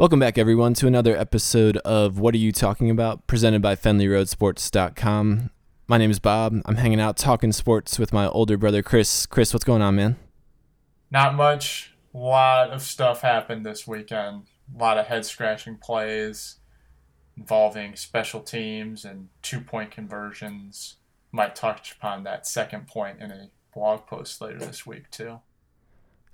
Welcome back, everyone, to another episode of What Are You Talking About, presented by FenleyRoadSports.com. My name is Bob. I'm hanging out talking sports with my older brother, Chris. Chris, what's going on, man? Not much. A lot of stuff happened this weekend. A lot of head scratching plays involving special teams and two point conversions. Might touch upon that second point in a blog post later this week, too.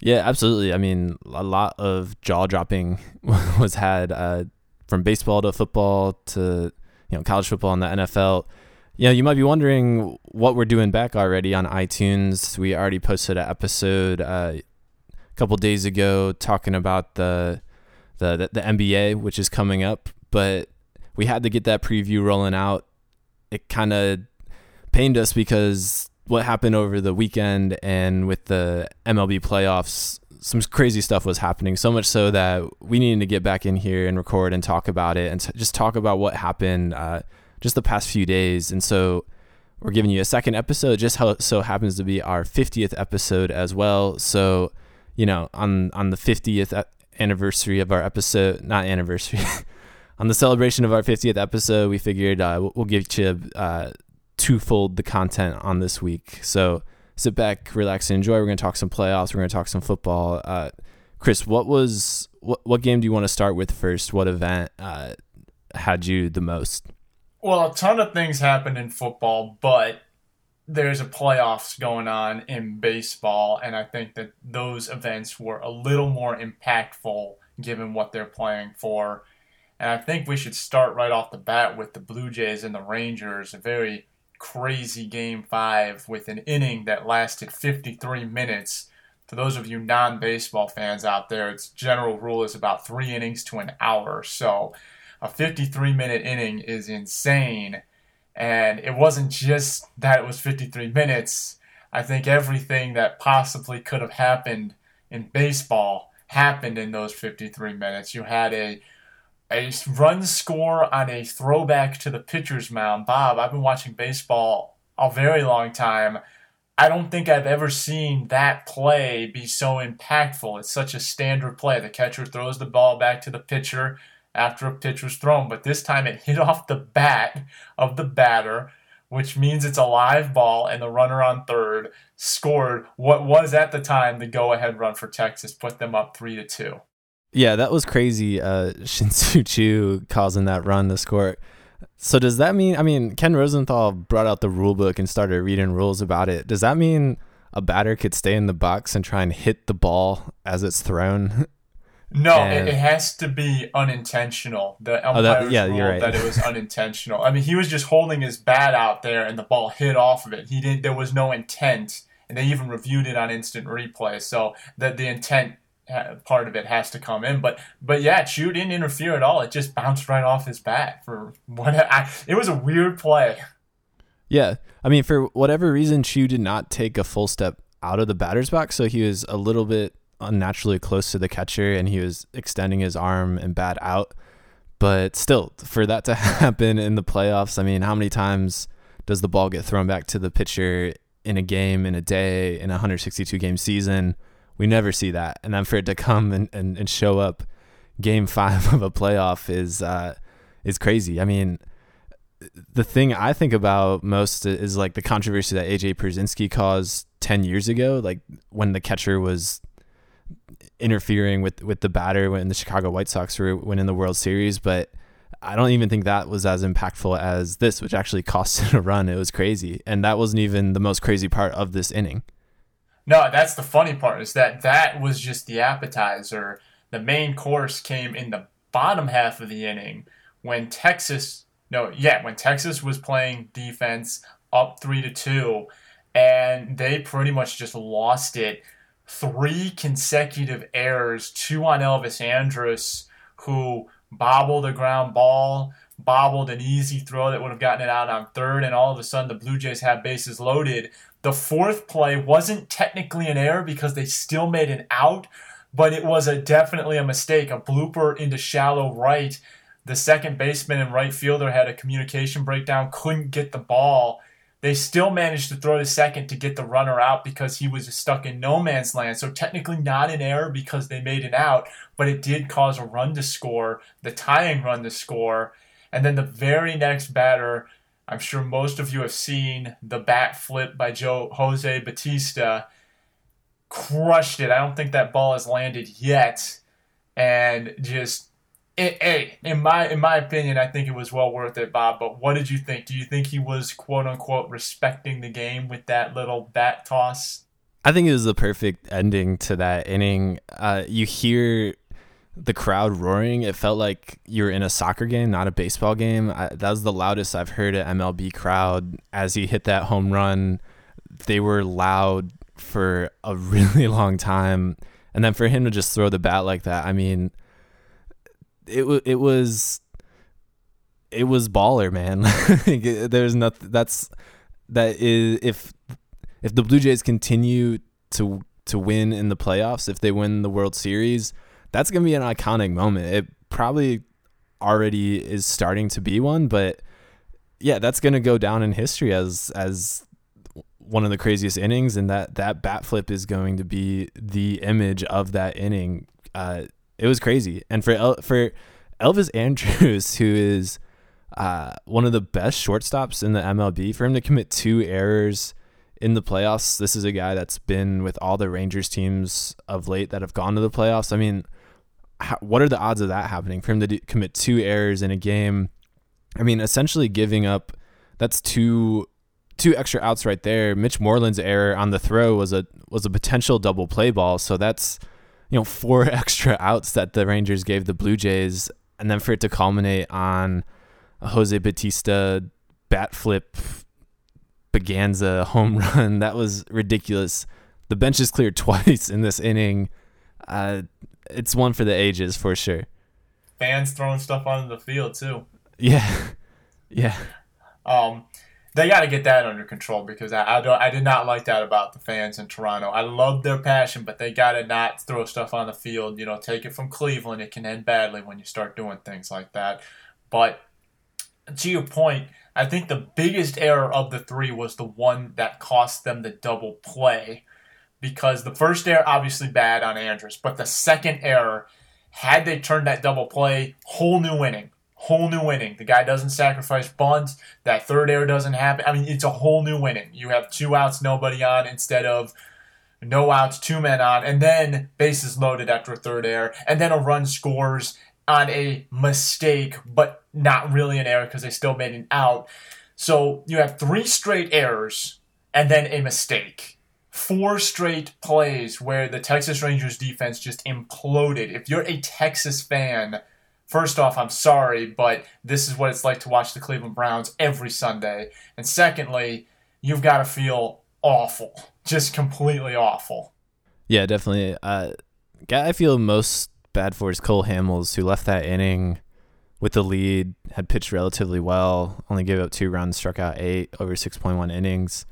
Yeah, absolutely. I mean, a lot of jaw dropping was had uh, from baseball to football to you know college football and the NFL. You know, you might be wondering what we're doing back already on iTunes. We already posted an episode uh, a couple days ago talking about the, the the the NBA, which is coming up, but we had to get that preview rolling out. It kind of pained us because what happened over the weekend and with the MLB playoffs, some crazy stuff was happening. So much so that we needed to get back in here and record and talk about it and t- just talk about what happened uh, just the past few days. And so we're giving you a second episode, just how so happens to be our 50th episode as well. So, you know, on on the 50th anniversary of our episode, not anniversary. on the celebration of our 50th episode, we figured uh, we'll give you uh, twofold the content on this week. So sit back, relax, and enjoy. We're going to talk some playoffs. We're going to talk some football. Uh, Chris, what was what what game do you want to start with first? What event uh, had you the most? Well, a ton of things happened in football, but there's a playoffs going on in baseball, and I think that those events were a little more impactful given what they're playing for. And I think we should start right off the bat with the Blue Jays and the Rangers, a very crazy game five with an inning that lasted 53 minutes. For those of you non baseball fans out there, its general rule is about three innings to an hour. So a 53 minute inning is insane. And it wasn't just that it was 53 minutes. I think everything that possibly could have happened in baseball happened in those 53 minutes. You had a a run score on a throwback to the pitcher's mound. Bob, I've been watching baseball a very long time. I don't think I've ever seen that play be so impactful. It's such a standard play. The catcher throws the ball back to the pitcher after a pitch was thrown, but this time it hit off the bat of the batter, which means it's a live ball, and the runner on third scored what was at the time the go ahead run for Texas, put them up 3 to 2. Yeah, that was crazy. Uh, Shin-Soo Choo causing that run to score. So does that mean? I mean, Ken Rosenthal brought out the rule book and started reading rules about it. Does that mean a batter could stay in the box and try and hit the ball as it's thrown? No, and, it, it, has to be unintentional. The umpires oh, that, yeah, ruled right. that it was unintentional. I mean, he was just holding his bat out there, and the ball hit off of it. He didn't. There was no intent, and they even reviewed it on instant replay. So that the intent part of it has to come in. But but yeah, Choo didn't interfere at all. It just bounced right off his bat for what I, it was a weird play. Yeah, I mean for whatever reason, Choo did not take a full step out of the batter's box, so he was a little bit unnaturally close to the catcher, and he was extending his arm and bat out. But still, for that to happen in the playoffs, I mean, how many times does the ball get thrown back to the pitcher in a game, in a day, in a 162 game season? We never see that. And then for it to come and, and, and show up game five of a playoff is uh, is crazy. I mean, the thing I think about most is like the controversy that AJ Pierzynski caused ten years ago, like when the catcher was interfering with with the batter when the Chicago White Sox were winning the World Series, but I don't even think that was as impactful as this, which actually cost it a run. It was crazy, and that wasn't even the most crazy part of this inning. No, that's the funny part is that that was just the appetizer. The main course came in the bottom half of the inning when Texas no, yeah, when Texas was playing defense up 3 to 2 and they pretty much just lost it. Three consecutive errors, two on Elvis Andrus who bobbled a ground ball, bobbled an easy throw that would have gotten it out on third, and all of a sudden the Blue Jays have bases loaded. The fourth play wasn't technically an error because they still made an out, but it was a definitely a mistake, a blooper into shallow right. The second baseman and right fielder had a communication breakdown, couldn't get the ball. They still managed to throw the second to get the runner out because he was stuck in no man's land. So technically not an error because they made it out, but it did cause a run to score, the tying run to score. And then the very next batter, I'm sure most of you have seen the bat flip by Joe Jose Bautista. Crushed it. I don't think that ball has landed yet. And just it, hey, in my in my opinion, I think it was well worth it, Bob. But what did you think? Do you think he was quote unquote respecting the game with that little bat toss? I think it was the perfect ending to that inning. Uh, you hear the crowd roaring. It felt like you were in a soccer game, not a baseball game. I, that was the loudest I've heard an MLB crowd as he hit that home run. They were loud for a really long time, and then for him to just throw the bat like that, I mean it was it was it was baller, man. There's nothing that's that is if if the Blue Jays continue to to win in the playoffs, if they win the World Series, that's gonna be an iconic moment. It probably already is starting to be one, but yeah, that's gonna go down in history as as one of the craziest innings, and that that bat flip is going to be the image of that inning. Uh, it was crazy. And for El- for Elvis Andrus, who is uh, one of the best shortstops in the MLB, for him to commit two errors in the playoffs, this is a guy that's been with all the Rangers teams of late that have gone to the playoffs. I mean, how, what are the odds of that happening? For him to do, commit two errors in a game, I mean, essentially giving up. That's two two extra outs right there. Mitch Moreland's error on the throw was a was a potential double play ball. So that's you know, four extra outs that the Rangers gave the Blue Jays, and then for it to culminate on Jose Bautista bat flip Baganza home run, that was ridiculous. The bench is cleared twice in this inning. Uh, it's one for the ages for sure. Fans throwing stuff onto the field too. Yeah, yeah. Um, they got to get that under control because I, I don't I did not like that about the fans in Toronto. I love their passion, but they got to not throw stuff on the field. You know, take it from Cleveland. It can end badly when you start doing things like that. But to your point, I think the biggest error of the three was the one that cost them the double play because the first error obviously bad on Andrus, but the second error had they turned that double play, whole new inning whole new inning. The guy doesn't sacrifice bunts. That third error doesn't happen. I mean, it's a whole new inning. You have two outs, nobody on, instead of no outs, two men on, and then bases loaded after a third error, and then a run scores on a mistake, but not really an error because they still made an out. So you have three straight errors and then a mistake. Four straight plays where the Texas Rangers defense just imploded. If you're a Texas fan, first off, I'm sorry, but this is what it's like to watch the Cleveland Browns every Sunday. And secondly, you've got to feel awful, just completely awful. Yeah, definitely. Uh, guy I feel most bad for is Cole Hamels, who left that inning with the lead, had pitched relatively well, only gave up two runs, struck out eight over 6.1 innings.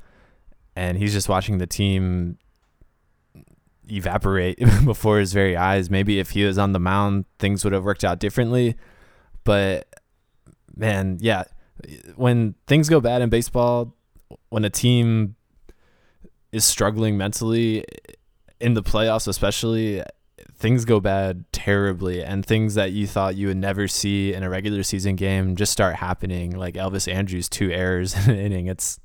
And he's just watching the team evaporate before his very eyes. Maybe if he was on the mound, things would have worked out differently. But man, yeah, when things go bad in baseball, when a team is struggling mentally in the playoffs, especially, things go bad terribly. And things that you thought you would never see in a regular season game just start happening. Like Elvis Andrus' two errors in an inning. It's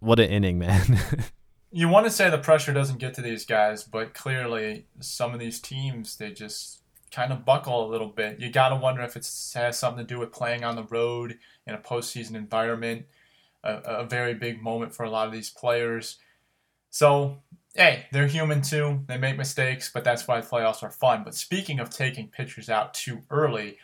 what an inning, man. you want to say the pressure doesn't get to these guys, but clearly some of these teams they just kind of buckle a little bit. You got to wonder if it has something to do with playing on the road in a postseason environment, a, a very big moment for a lot of these players. So, hey, they're human too. They make mistakes, but that's why the playoffs are fun. But speaking of taking pitchers out too early,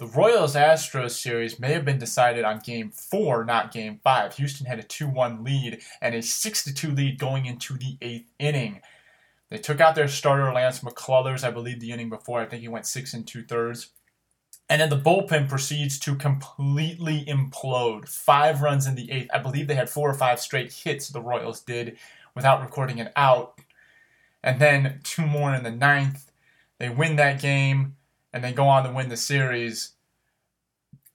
the Royals Astros series may have been decided on game four, not game five. Houston had a 2 1 lead and a 6 2 lead going into the eighth inning. They took out their starter, Lance McCullers, I believe the inning before. I think he went six and two thirds. And then the bullpen proceeds to completely implode. Five runs in the eighth. I believe they had four or five straight hits, the Royals did, without recording an out. And then two more in the ninth. They win that game and then go on to win the series.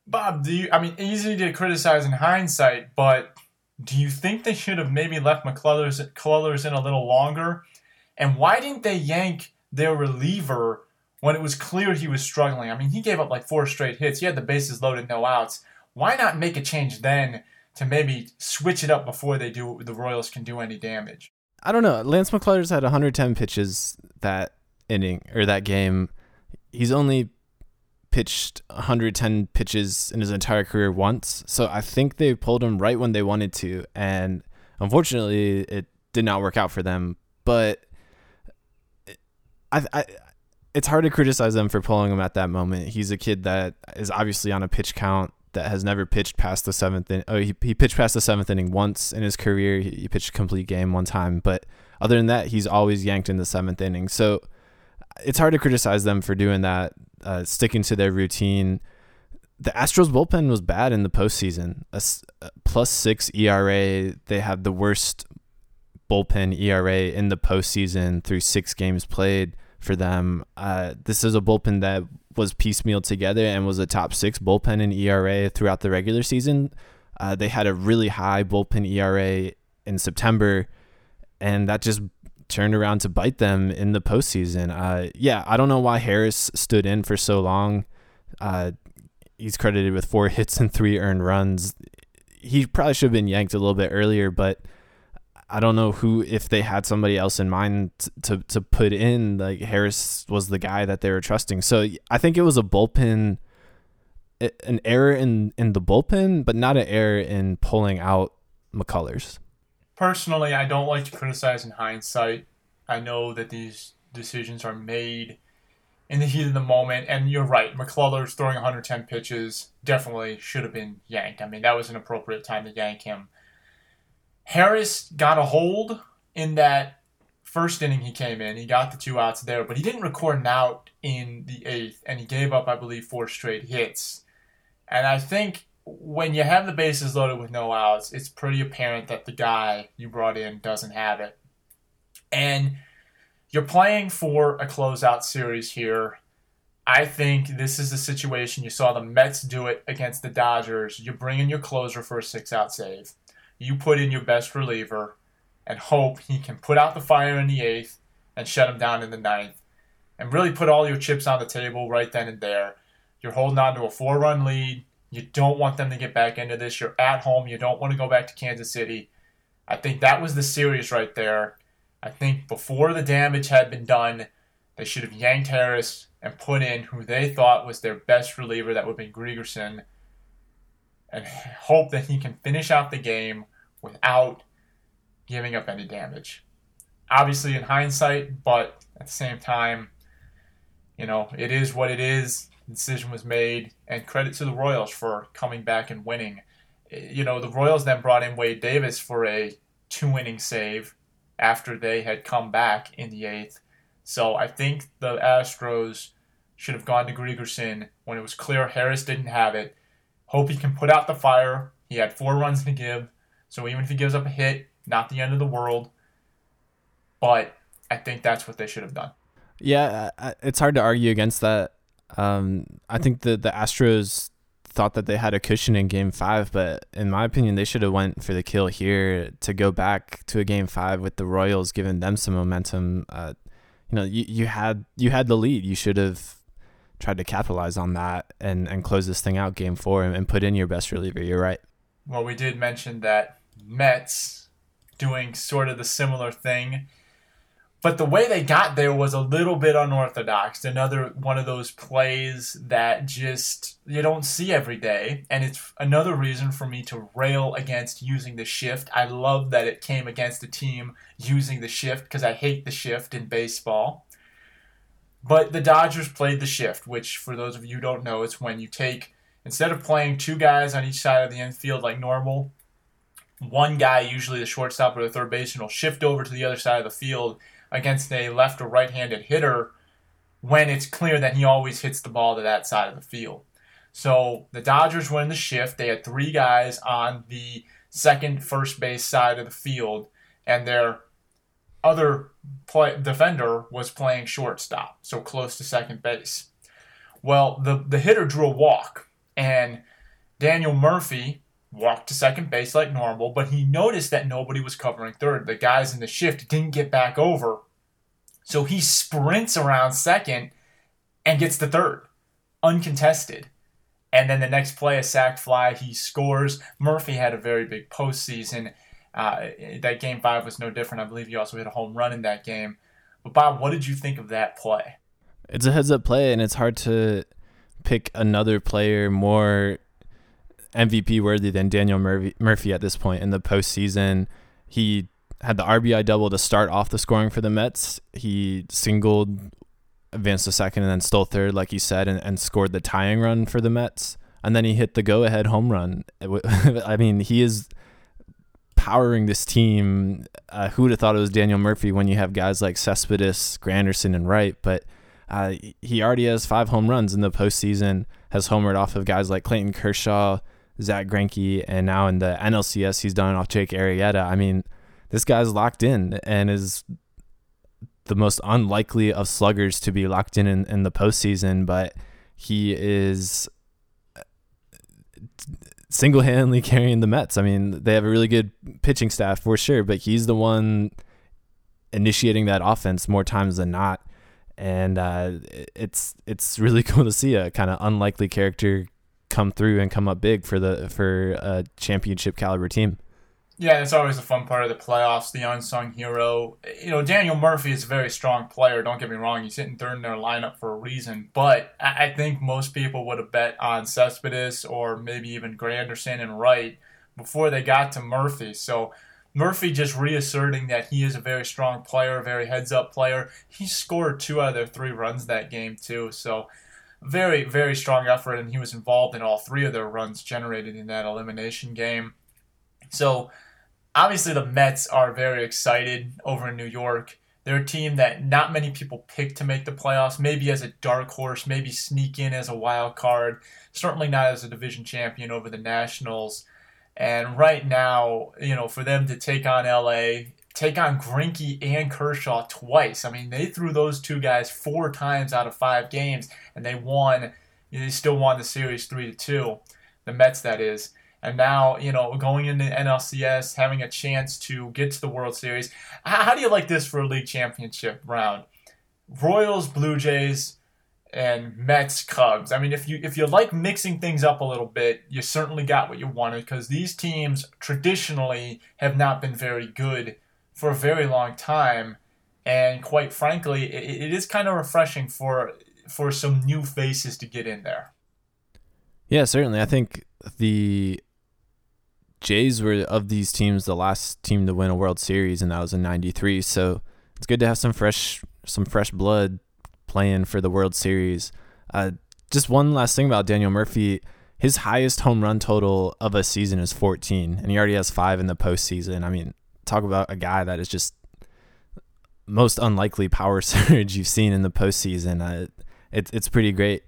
Bob, do you? I mean, easy to criticize in hindsight, but Do you think they should have maybe left McCullers in a little longer? And why didn't they yank their reliever when it was clear he was struggling? I mean, he gave up like four straight hits. He had the bases loaded, no outs. Why not make a change then to maybe switch it up before they do the Royals can do any damage? I don't know. Lance McCullers had 110 pitches that inning or that game. He's only pitched 110 pitches in his entire career once. So I think they pulled him right when they wanted to. And unfortunately, it did not work out for them. But I, I, it's hard to criticize them for pulling him at that moment. He's a kid that is obviously on a pitch count that has never pitched past the seventh. In, oh, he, he pitched past the seventh inning once in his career. He, he pitched a complete game one time, but other than that, he's always yanked in the seventh inning. So it's hard to criticize them for doing that uh, sticking to their routine. The Astros bullpen was bad in the postseason. Plus six ERA. They had the worst bullpen ERA in the postseason through six games played for them. Uh, this is a bullpen that was piecemeal together and was a top six bullpen in ERA throughout the regular season. Uh, they had a really high bullpen ERA in September, and that just turned around to bite them in the postseason. Uh, yeah, I don't know why Harris stood in for so long. Uh, he's credited with four hits and three earned runs. He probably should have been yanked a little bit earlier, but I don't know who if they had somebody else in mind to to put in. Like Harris was the guy that they were trusting. So I think it was a bullpen, an error in in the bullpen, but not an error in pulling out McCullers personally, I don't like to criticize in hindsight. I know that these decisions are made in the heat of the moment, and you're right. McCullers throwing 110 pitches definitely should have been yanked. I mean, that was an appropriate time to yank him. Harris got a hold in that first inning he came in. He got the two outs there, but he didn't record an out in the eighth, and he gave up, I believe, four straight hits. And I think when you have the bases loaded with no outs, it's pretty apparent that the guy you brought in doesn't have it. And you're playing for a closeout series here. I think this is the situation you saw the Mets do it against the Dodgers. You bring in your closer for a six out save. You put in your best reliever and hope he can put out the fire in the eighth and shut him down in the ninth. And really put all your chips on the table right then and there. You're holding on to a four run lead you don't want them to get back into this. You're at home. You don't want to go back to Kansas City. I think that was the series right there. I think before the damage had been done, they should have yanked Harris and put in who they thought was their best reliever, that would have been Gregerson, and hope that he can finish out the game without giving up any damage. Obviously, in hindsight, but at the same time, you know, it is what it is. The decision was made, and credit to the Royals for coming back and winning. You know, the Royals then brought in Wade Davis for a two inning save after they had come back in the eighth. So I think the Astros should have gone to Gregerson when it was clear Harris didn't have it. Hope he can put out the fire. He had four runs to give, so even if he gives up a hit, not the end of the world. But I think that's what they should have done. Yeah, it's hard to argue against that. Um, I think the the Astros thought that they had a cushion in Game Five, but in my opinion, they should have went for the kill here to go back to a Game Five with the Royals, giving them some momentum. Uh, you know, you, you had you had the lead. You should have tried to capitalize on that and and close this thing out Game Four and, and put in your best reliever. You're right. Well, we did mention that Mets doing sort of the similar thing but the way they got there was a little bit unorthodox. Another one of those plays that just you don't see every day. And it's another reason for me to rail against using the shift. I love that it came against a team using the shift because I hate the shift in baseball. But the Dodgers played the shift, which, for those of you who don't know, it's when you take, instead of playing two guys on each side of the infield like normal, one guy, usually the shortstop or the third baseman, will shift over to the other side of the field against a left or right handed hitter when it's clear that he always hits the ball to that side of the field. So the Dodgers were in the shift. They had three guys on the second first base side of the field, and their other play, defender was playing shortstop, so close to second base. Well, the, the hitter drew a walk, and Daniel Murphy walked to second base like normal, but he noticed that nobody was covering third. The guys in the shift didn't get back over. So he sprints around second and gets to third, uncontested. And then the next play, a sac fly, he scores. Murphy had a very big postseason. Uh, that game five was no different. I believe he also hit a home run in that game. But Bob, what did you think of that play? It's a heads up play, and it's hard to pick another player more MVP worthy than Daniel Murphy, Murphy at this point in the postseason. He had the RBI double to start off the scoring for the Mets. He singled, advanced to second, and then stole third, like you said, and, and scored the tying run for the Mets. And then he hit the go ahead home run. I mean, he is powering this team. Uh, who would have thought it was Daniel Murphy when you have guys like Cespedes, Granderson, and Wright? But uh, he already has five home runs in the postseason, has homered off of guys like Clayton Kershaw, Zack Greinke, and now in the NLCS, he's done off Jake Arrieta. I mean, this guy's locked in and is the most unlikely of sluggers to be locked in in, in the postseason, but he is single handedly carrying the Mets. I mean, they have a really good pitching staff for sure, but he's the one initiating that offense more times than not. And uh, it's it's really cool to see a kind of unlikely character come through and come up big for the for a championship caliber team. Yeah, it's always a fun part of the playoffs, the unsung hero. You know, Daniel Murphy is a very strong player. Don't get me wrong; he's hitting third in their lineup for a reason. But I think most people would have bet on Cespedes or maybe even Granderson and Wright before they got to Murphy. So Murphy just reasserting that he is a very strong player, very heads-up player. He scored two out of their three runs that game too. So very, very strong effort, and he was involved in all three of their runs generated in that elimination game. So, obviously, the Mets are very excited over in New York. They're a team that not many people pick to make the playoffs, maybe as a dark horse, maybe sneak in as a wild card, certainly not as a division champion over the Nationals. And right now, you know, for them to take on LA, take on Greinke and Kershaw twice. I mean, they threw those two guys four times out of five games, and they won. They still won the series three to two. The Mets, that is. And now, you know, going into NLCS, having a chance to get to the World Series. How do you like this for a league championship round? Royals, Blue Jays, and Mets, Cubs. I mean, if you if you like mixing things up a little bit, you certainly got what you wanted because these teams traditionally have not been very good for a very long time, and quite frankly, it, it is kind of refreshing for for some new faces to get in there. Yeah, certainly. I think the Jays were of these teams the last team to win a World Series, and that was in '93. So it's good to have some fresh some fresh blood playing for the World Series. Uh, just one last thing about Daniel Murphy. His highest home run total of a season is 14, and he already has five in the postseason. I mean, talk about a guy that is just most unlikely power surge you've seen in the postseason. Uh, it's it's pretty great,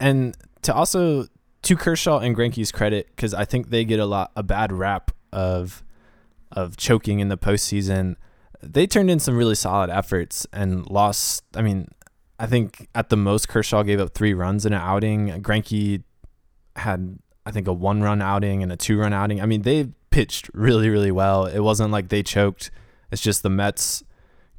and to also to Kershaw and Greinke's credit, because I think they get a lot a bad rap of of choking in the postseason. They turned in some really solid efforts and lost. I mean, I think at the most Kershaw gave up three runs in an outing. Greinke had I think a one run outing and a two run outing. I mean, they pitched really, really well. It wasn't like they choked. It's just the Mets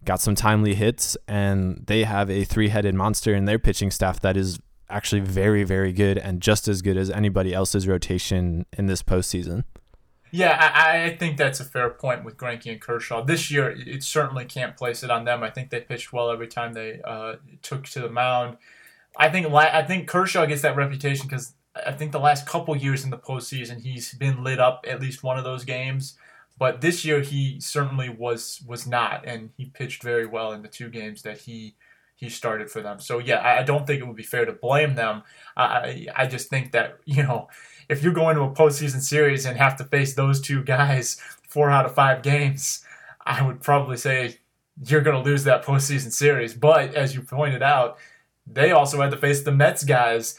got some timely hits, and they have a three headed monster in their pitching staff that is actually very, very good and just as good as anybody else's rotation in this postseason. Yeah, I, I think that's a fair point with Greinke and Kershaw. This year, it certainly can't place it on them. I think they pitched well every time they uh, took to the mound. I think I think Kershaw gets that reputation because I think the last couple years in the postseason, he's been lit up at least one of those games. But this year, he certainly was was not, and he pitched very well in the two games that he he started for them. So yeah, I, don't think it would be fair to blame them. I I just think that you know if you're going to a postseason series and have to face those two guys four out of five games, I would probably say you're going to lose that postseason series. But as you pointed out, they also had to face the Mets guys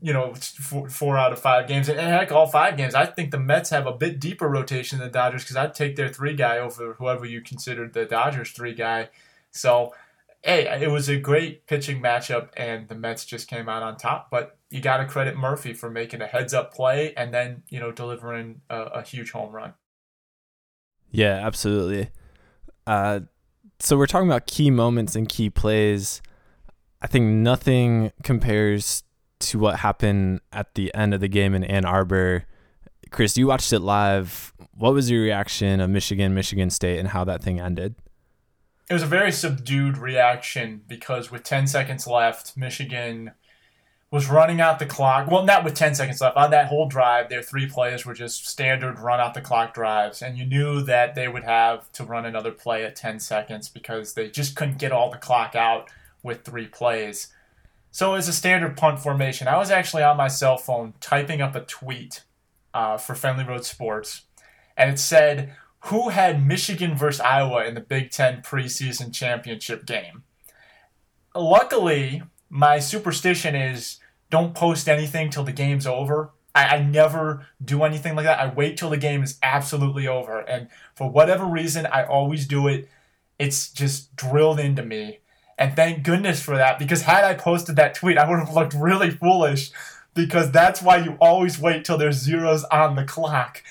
you know, four, four, out of five games, and heck, all five games. I think the Mets have a bit deeper rotation than the Dodgers because I'd take their three guy over whoever you considered the Dodgers three guy. So hey, it was a great pitching matchup, and the Mets just came out on top. But you got to credit Murphy for making a heads up play and then you know delivering a, a huge home run. Yeah, absolutely. Uh, so we're talking about key moments and key plays. I think nothing compares to what happened at the end of the game in Ann Arbor. Chris, you watched it live. What was your reaction of Michigan, Michigan State, and how that thing ended? it was a very subdued reaction because with 10 seconds left, Michigan was running out the clock. Well, not with 10 seconds left. On that whole drive, their three plays were just standard run out the clock drives. And you knew that they would have to run another play at 10 seconds because they just couldn't get all the clock out with three plays. So it's a standard punt formation. I was actually on my cell phone typing up a tweet uh, for Fenley Road Sports. And it said, who had Michigan versus Iowa in the Big Ten preseason championship game. Luckily, my superstition is don't post anything till the game's over. I, I, never do anything like that. I wait till the game is absolutely over. And for whatever reason, I always do it. It's just drilled into me. And thank goodness for that, because had I posted that tweet, I would have looked really foolish because that's why you always wait till there's zeros on the clock.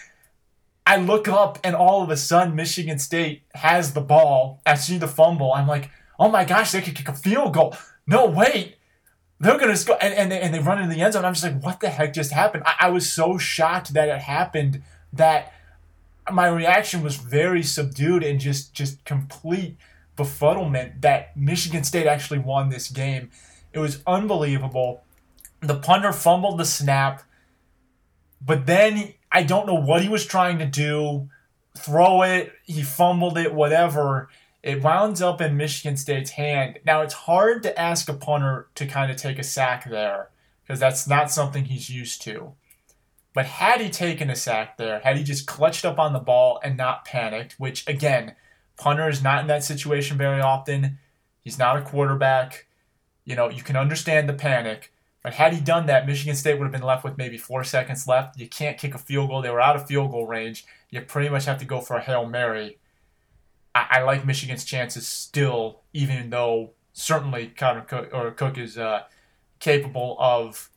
I look up and all of a sudden Michigan State has the ball. I see the fumble. I'm like, oh my gosh, they could kick a field goal. No, wait. They're going to score. And, and, they, and they run into the end zone. I'm just like, what the heck just happened? I, I was so shocked that it happened that my reaction was very subdued and just, just complete befuddlement that Michigan State actually won this game. It was unbelievable. The punter fumbled the snap, but then I don't know what he was trying to do. Throw it, he fumbled it, whatever. It wounds up in Michigan State's hand. Now it's hard to ask a punter to kind of take a sack there because that's not something he's used to. But had he taken a sack there, had he just clutched up on the ball and not panicked, which again, punter is not in that situation very often. He's not a quarterback. You know, you can understand the panic, but had he done that, Michigan State would have been left with maybe four seconds left. You can't kick a field goal. They were out of field goal range. You pretty much have to go for a Hail Mary. I, I like Michigan's chances still, even though certainly Connor Cook, or Cook is uh, capable of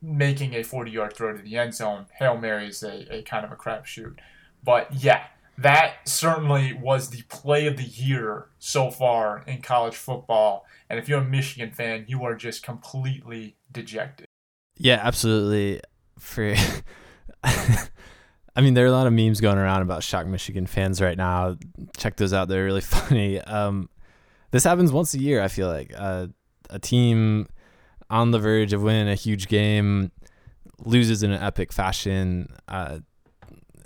making a 40 yard throw to the end zone. Hail Mary is a, a kind of a crapshoot. But yeah, that certainly was the play of the year so far in college football. And if you're a Michigan fan, you are just completely dejected. Yeah, absolutely. For I mean, there are a lot of memes going around about shock Michigan fans right now. Check those out; they're really funny. Um, this happens once a year. I feel like uh, a team on the verge of winning a huge game loses in an epic fashion. Uh,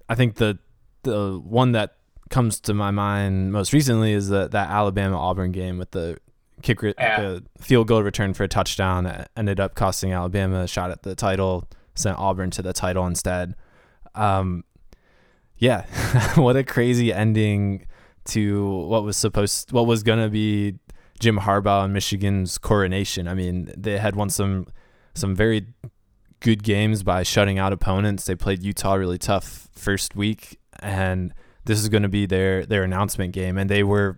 I think the the one that comes to my mind most recently is the, that Alabama Auburn game with the kick re- yeah. the field goal return for a touchdown that ended up costing Alabama a shot at the title, sent Auburn to the title instead. Um, yeah, what a crazy ending to what was supposed what was gonna be Jim Harbaugh and Michigan's coronation. I mean, they had won some some very good games by shutting out opponents. They played Utah really tough first week, and this is going to be their their announcement game, and they were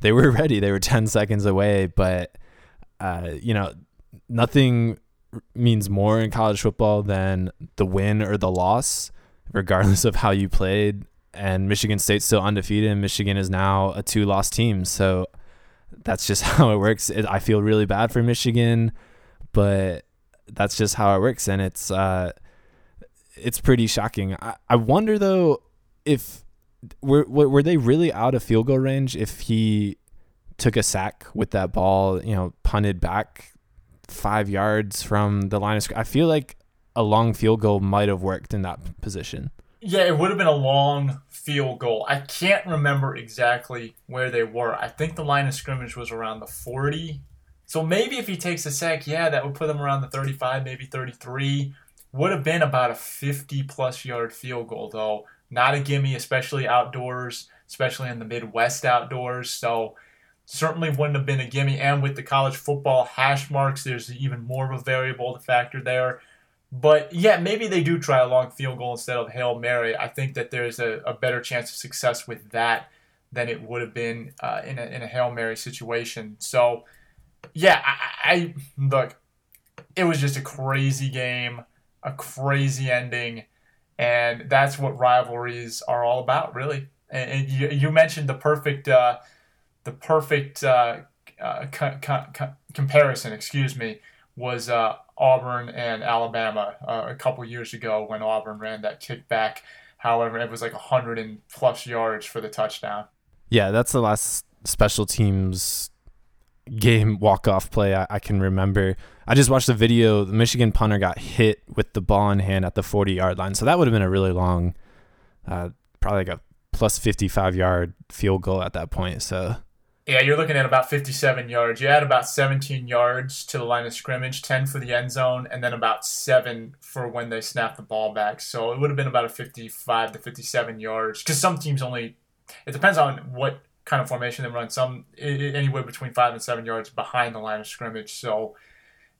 they were ready. They were 10 seconds away, but uh, you know, nothing means more in college football than the win or the loss, regardless of how you played. And Michigan State's still undefeated, and Michigan is now a two loss team. So that's just how it works. It, I feel really bad for Michigan, but that's just how it works. And it's, uh, it's pretty shocking. I, I wonder though if were were they really out of field goal range if he took a sack with that ball, you know, punted back five yards from the line of scrimmage? I feel like a long field goal might have worked in that position. Yeah, it would have been a long field goal. I can't remember exactly where they were. I think the line of scrimmage was around the 40. So maybe if he takes a sack, yeah, that would put them around the 35, maybe 33. Would have been about a 50 plus yard field goal, though. Not a gimme, especially outdoors, especially in the Midwest outdoors. So certainly wouldn't have been a gimme. And with the college football hash marks, there's even more of a variable to factor there. But yeah, maybe they do try a long field goal instead of Hail Mary. I think that there's a, a better chance of success with that than it would have been uh, in, a, in a Hail Mary situation. So, yeah, I, I look, it was just a crazy game, a crazy ending, and that's what rivalries are all about, really. And, and you, you mentioned the perfect, uh, the perfect uh, uh, co- co- comparison, excuse me, was uh, Auburn and Alabama uh, a couple years ago when Auburn ran that kickback. However, it was like 100 and plus yards for the touchdown. Yeah, that's the last special teams game walk off play I, I, can remember. I just watched the video. The Michigan punter got hit with the ball in hand at the 40 yard line. So that would have been a really long, uh, probably like a plus 55 yard field goal at that point. So yeah, you're looking at about 57 yards. You add about 17 yards to the line of scrimmage, 10 for the end zone, and then about seven for when they snap the ball back. So it would have been about a 55 to 57 yards. Because some teams only, it depends on what kind of formation they run. Some anywhere between five and seven yards behind the line of scrimmage. So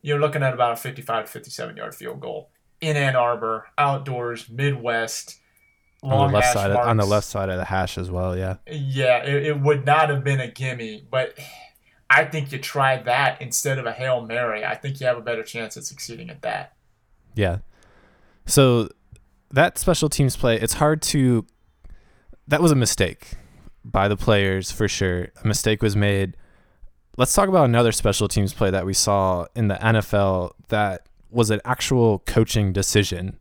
you're looking at about a 55 to 57 yard field goal in Ann Arbor, outdoors, Midwest on the left side of, on the left side of the hash as well. Yeah. Yeah, it, it would not have been a gimme, but I think you try that instead of a hail mary. I think you have a better chance at succeeding at that. Yeah. So that special teams play, it's hard to. That was a mistake by the players for sure. A mistake was made. Let's talk about another special teams play that we saw in the NFL that was an actual coaching decision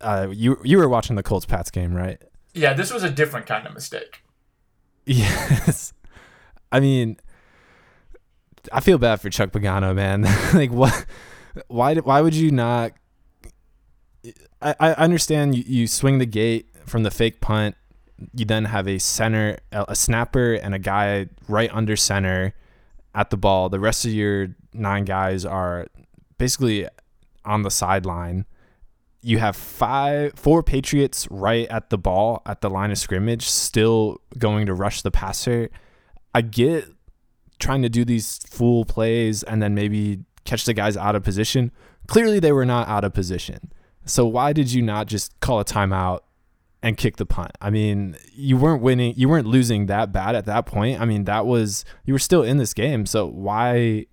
uh, you you were watching the Colts Pats game, right? Yeah, this was a different kind of mistake. Yes, I mean, I feel bad for Chuck Pagano, man. like, what? Why? Why would you not? I, I understand you, you swing the gate from the fake punt. You then have a center, a snapper, and a guy right under center at the ball. The rest of your nine guys are basically on the sideline. You have five four patriots right at the ball at the line of scrimmage still going to rush the passer. I get trying to do these full plays and then maybe catch the guys out of position. Clearly they were not out of position. So why did you not just call a timeout and kick the punt i mean you weren't winning you weren't losing that bad at that point i mean that was you were still in this game so why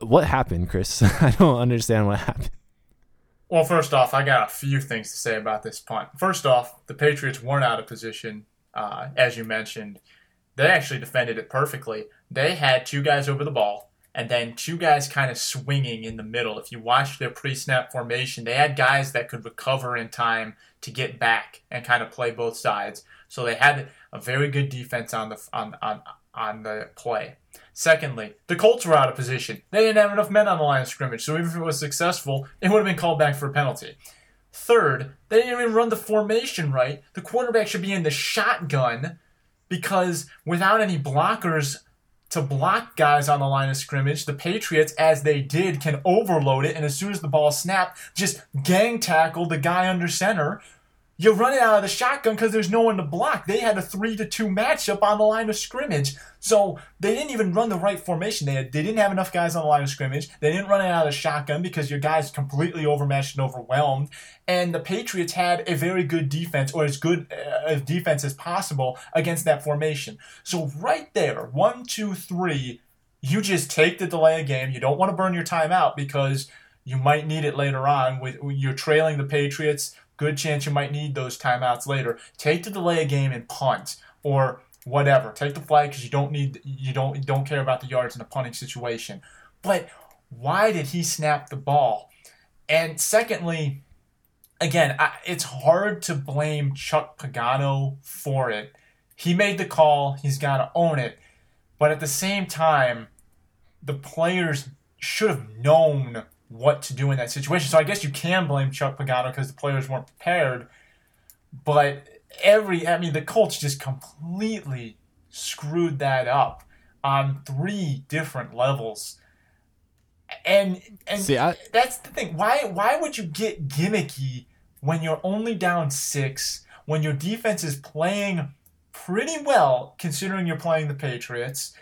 what happened chris i don't understand what happened well, first off, I got a few things to say about this punt. First off, the Patriots weren't out of position, uh, as you mentioned. They actually defended it perfectly. They had two guys over the ball and then two guys kind of swinging in the middle. If you watch their pre snap formation, they had guys that could recover in time to get back and kind of play both sides. So they had a very good defense on the on on on the play. Secondly, the Colts were out of position. They didn't have enough men on the line of scrimmage, so even if it was successful, it would have been called back for a penalty. Third, they didn't even run the formation right. The quarterback should be in the shotgun because without any blockers to block guys on the line of scrimmage, the Patriots, as they did, can overload it, and as soon as the ball snapped, just gang tackle the guy under center you're running out of the shotgun because there's no one to block. They had a three to two matchup on the line of scrimmage, so they didn't even run the right formation. They had, they didn't have enough guys on the line of scrimmage. They didn't run it out of the shotgun because your guys completely overmatched and overwhelmed. And the Patriots had a very good defense, or as good uh, a defense as possible against that formation. So right there, one, two, three, you just take the delay of game. You don't want to burn your time out because you might need it later on. With you're trailing the Patriots good chance you might need those timeouts later. Take the delay a game and punt or whatever. Take the flag because you don't need you don't you don't care about the yards in a punting situation. But why did he snap the ball? And secondly, again, I, it's hard to blame Chuck Pagano for it. He made the call. He's got to own it. But at the same time, the players should have known what to do in that situation. So I guess you can blame Chuck Pagano because the players weren't prepared. But every, I mean, the Colts just completely screwed that up on three different levels. And and See, I, that's the thing. Why why would you get gimmicky when you're only down six? When your defense is playing pretty well, considering you're playing the Patriots,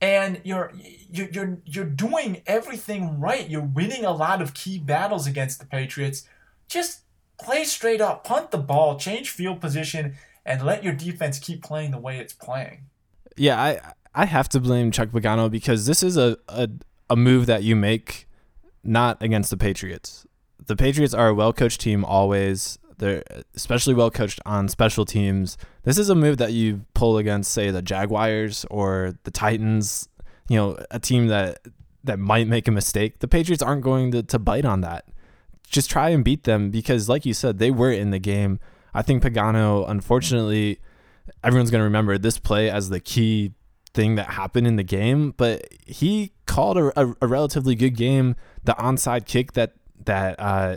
and you're you're you're doing everything right. You're winning a lot of key battles against the Patriots. Just play straight up, punt the ball, change field position, and let your defense keep playing the way it's playing. Yeah, I I have to blame Chuck Pagano because this is a, a, a move that you make not against the Patriots. The Patriots are a well coached team always. They're especially well coached on special teams. This is a move that you pull against, say, the Jaguars or the Titans. You know, a team that that might make a mistake. The Patriots aren't going to, to bite on that. Just try and beat them because, like you said, they were in the game. I think Pagano, unfortunately, everyone's going to remember this play as the key thing that happened in the game, but he called a, a, a relatively good game. The onside kick that that uh,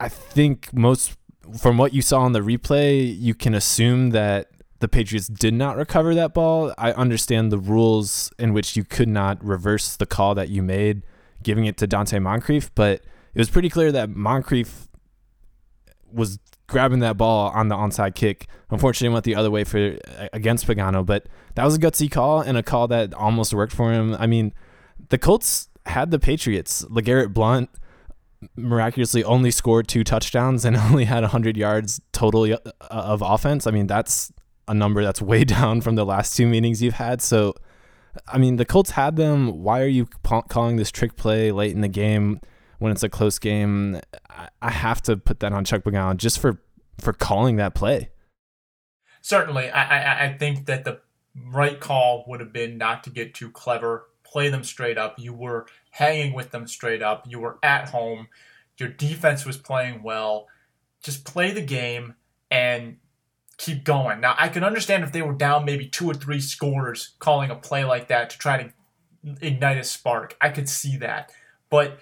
I think most from what you saw on the replay, you can assume that the Patriots did not recover that ball. I understand the rules in which you could not reverse the call that you made, giving it to Donte Moncrief, but it was pretty clear that Moncrief was grabbing that ball on the onside kick. Unfortunately, went the other way for against Pagano, but that was a gutsy call and a call that almost worked for him. I mean, the Colts had the Patriots. LeGarrette Blunt miraculously only scored two touchdowns and only had 100 yards total uh, of offense. I mean, that's a number that's way down from the last two meetings you've had. So, I mean, the Colts had them. Why are you calling this trick play late in the game when it's a close game? I have to put that on Chuck Pagano just for for calling that play. Certainly, I, I I think that the right call would have been not to get too clever, play them straight up. You were hanging with them straight up. You were at home. Your defense was playing well. Just play the game and keep going. Now, I can understand if they were down maybe two or three scores calling a play like that to try to ignite a spark. I could see that. But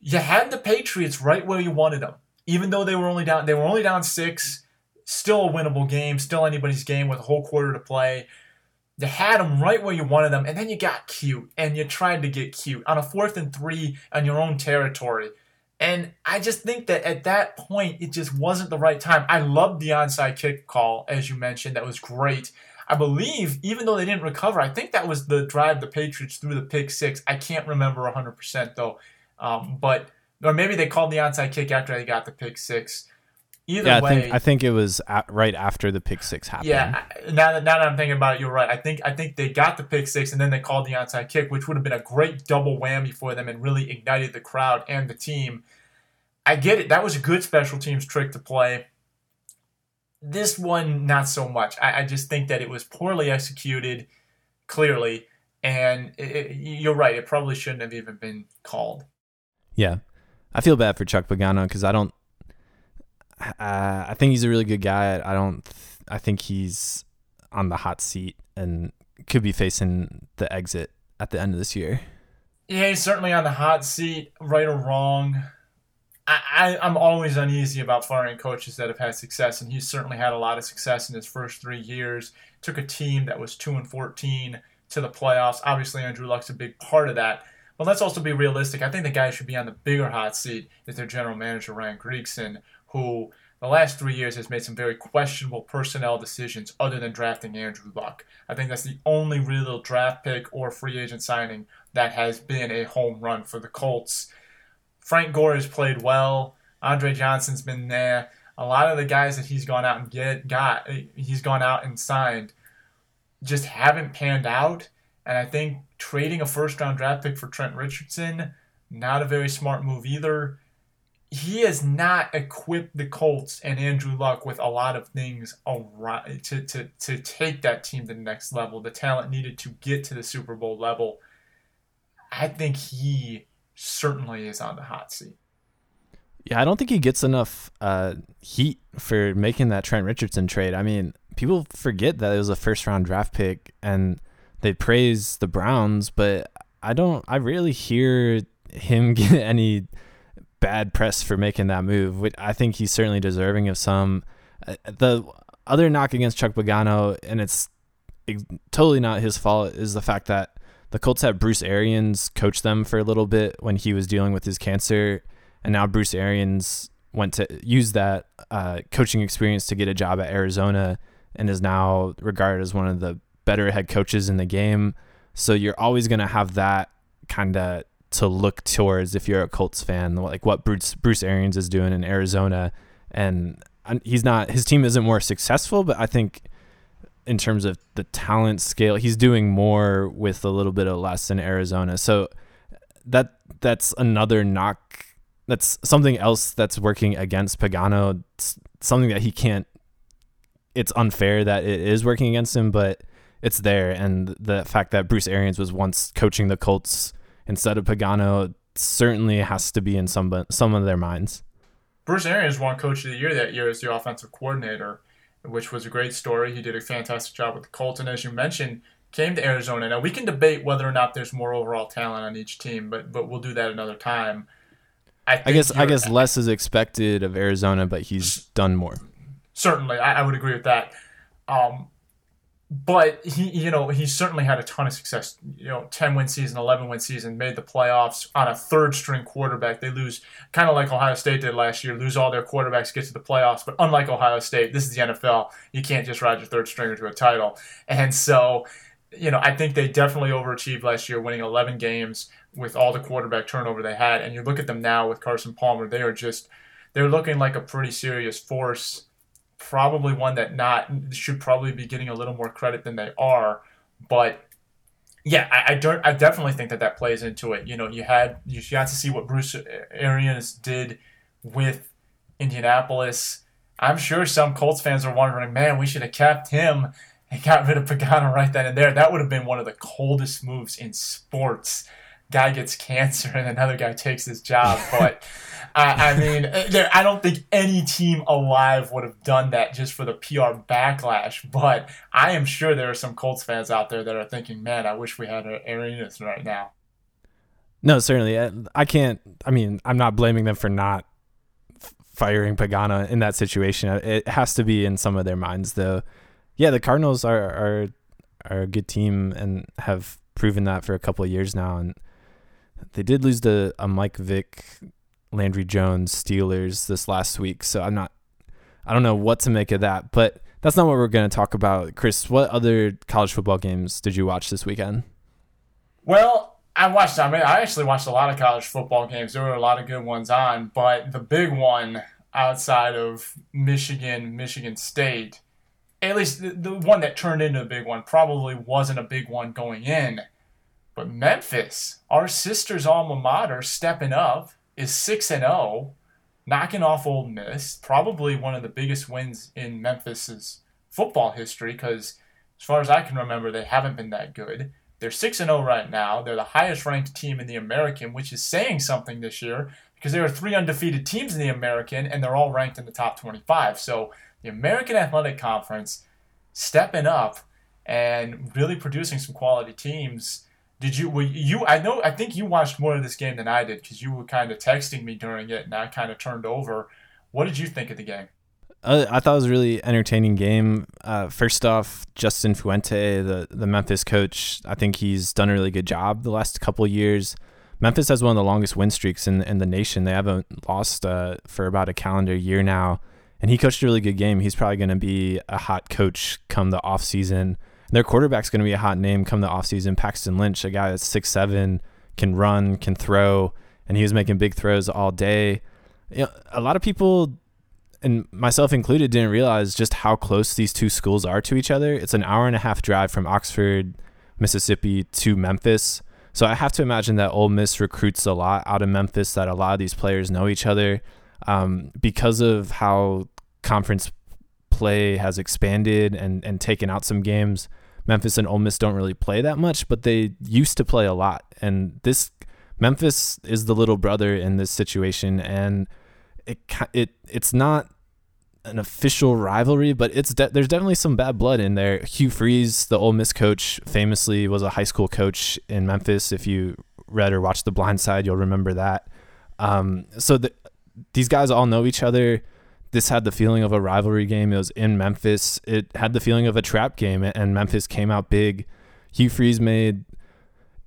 you had the Patriots right where you wanted them. Even though they were only down they were only down 6, still a winnable game, still anybody's game with a whole quarter to play. You had them right where you wanted them, and then you got cute, and you tried to get cute on a fourth and three on your own territory. And I just think that at that point, it just wasn't the right time. I loved the onside kick call, as you mentioned. That was great. I believe, even though they didn't recover, I think that was the drive the Patriots threw the pick six. I can't remember 100% though. Um, but, or maybe they called the onside kick after they got the pick six. Either yeah, way, I think, I think it was at, right after the pick six happened. Yeah, now that, now that I'm thinking about it, you're right. I think I think they got the pick six and then they called the onside kick, which would have been a great double whammy for them and really ignited the crowd and the team. I get it. That was a good special teams trick to play. This one, not so much. I, I just think that it was poorly executed, clearly, and it, it, you're right. It probably shouldn't have even been called. Yeah, I feel bad for Chuck Pagano because I don't uh, I think he's a really good guy. I don't. Th- I think he's on the hot seat and could be facing the exit at the end of this year. Yeah, he's certainly on the hot seat, right or wrong. I, I, am always uneasy about firing coaches that have had success, and he's certainly had a lot of success in his first three years. Took a team that was two and fourteen to the playoffs. Obviously, Andrew Luck's a big part of that. But let's also be realistic. I think the guy should be on the bigger hot seat is their general manager Ryan Grigson, who the last three years has made some very questionable personnel decisions other than drafting Andrew Luck. I think that's the only real draft pick or free agent signing that has been a home run for the Colts. Frank Gore has played well. Andre Johnson's been there. A lot of the guys that he's gone out and get got he's gone out and signed just haven't panned out. And I think trading a first round draft pick for Trent Richardson, not a very smart move either he has not equipped the Colts and Andrew Luck with a lot of things around to, to, to take that team to the next level, the talent needed to get to the Super Bowl level. I think he certainly is on the hot seat. Yeah, I don't think he gets enough uh, heat for making that Trent Richardson trade. I mean, people forget that it was a first round draft pick and they praise the Browns, but I don't, I rarely hear him get any bad press for making that move. I think he's certainly deserving of some. Uh, the other knock against Chuck Pagano, and it's totally not his fault, is the fact that the Colts had Bruce Arians coach them for a little bit when he was dealing with his cancer, and now Bruce Arians went to use that uh, coaching experience to get a job at Arizona, and is now regarded as one of the better head coaches in the game. So you're always going to have that kind of to look towards if you're a Colts fan, like what Bruce Bruce Arians is doing in Arizona, and he's not his team isn't more successful, but I think in terms of the talent scale, he's doing more with a little bit of less in Arizona. So that that's another knock. That's something else that's working against Pagano. It's something that he can't. It's unfair that it is working against him, but it's there. And the fact that Bruce Arians was once coaching the Colts instead of Pagano certainly has to be in some some of their minds. Bruce Arians won Coach of the Year that year as the offensive coordinator which was a great story. He did a fantastic job with the Colts, and as you mentioned, came to Arizona. Now we can debate whether or not there's more overall talent on each team, but but we'll do that another time. I, I guess I guess less is expected of Arizona, but he's done more. Certainly, I, I would agree with that. Um, but he, you know, he certainly had a ton of success. You know, ten win season, eleven win season, made the playoffs on a third string quarterback. They lose kind of like Ohio State did last year, lose all their quarterbacks, get to the playoffs. But unlike Ohio State, this is the NFL. You can't just ride your third stringer to a title. And so, you know, I think they definitely overachieved last year, winning eleven games with all the quarterback turnover they had. And you look at them now with Carson Palmer; they are just they're looking like a pretty serious force probably one that not should probably be getting a little more credit than they are. But yeah, I, I don't. I definitely think that that plays into it. You know, you had you got to see what Bruce Arians did with Indianapolis. I'm sure some Colts fans are wondering, man, we should have kept him and got rid of Pagano right then and there. That would have been one of the coldest moves in sports. Guy gets cancer and another guy takes his job, but. I, I mean, uh, there, I don't think any team alive would have done that just for the PR backlash. But I am sure there are some Colts fans out there that are thinking, "Man, I wish we had Arians right now." No, certainly, I can't. I mean, I'm not blaming them for not firing Pagano in that situation. It has to be in some of their minds, though. Yeah, the Cardinals are are are a good team and have proven that for a couple of years now, and they did lose to a Mike Vick Landry Jones Steelers this last week. So I'm not, I don't know what to make of that, but that's not what we're going to talk about. Chris, what other college football games did you watch this weekend? Well, I watched, I mean, I actually watched a lot of college football games. There were a lot of good ones on, but the big one outside of Michigan, Michigan State, at least the, the one that turned into a big one, probably wasn't a big one going in. But Memphis, our sister's alma mater, stepping up is 6 and 0, knocking off Ole Miss, probably one of the biggest wins in Memphis's football history because as far as I can remember they haven't been that good. They're 6 and 0 right now. They're the highest ranked team in the American, which is saying something this year because there are three undefeated teams in the American and they're all ranked in the top 25. So the American Athletic Conference stepping up and really producing some quality teams did you? Were you? I know. I think you watched more of this game than I did because you were kind of texting me during it, and I kind of turned over. What did you think of the game? Uh, I thought it was a really entertaining game. Uh, first off, Justin Fuente, the the Memphis coach, I think he's done a really good job the last couple years. Memphis has one of the longest win streaks in in the nation. They haven't lost uh, for about a calendar year now, and he coached a really good game. He's probably going to be a hot coach come the off season their quarterback's going to be a hot name come the offseason. Paxton Lynch, a guy that's six seven, can run, can throw, and he was making big throws all day. You know, a lot of people, and myself included, didn't realize just how close these two schools are to each other. It's an hour and a half drive from Oxford, Mississippi to Memphis. So I have to imagine that Ole Miss recruits a lot out of Memphis. That a lot of these players know each other um, because of how conference play has expanded and and taken out some games. Memphis and Ole Miss don't really play that much, but they used to play a lot. And this Memphis is the little brother in this situation, and it it it's not an official rivalry, but it's de- there's definitely some bad blood in there. Hugh Freeze, the Ole Miss coach, famously was a high school coach in Memphis. If you read or watched The Blind Side, you'll remember that. Um, so the, these guys all know each other this had the feeling of a rivalry game. It was in Memphis. It had the feeling of a trap game, and Memphis came out big. Hugh Freeze made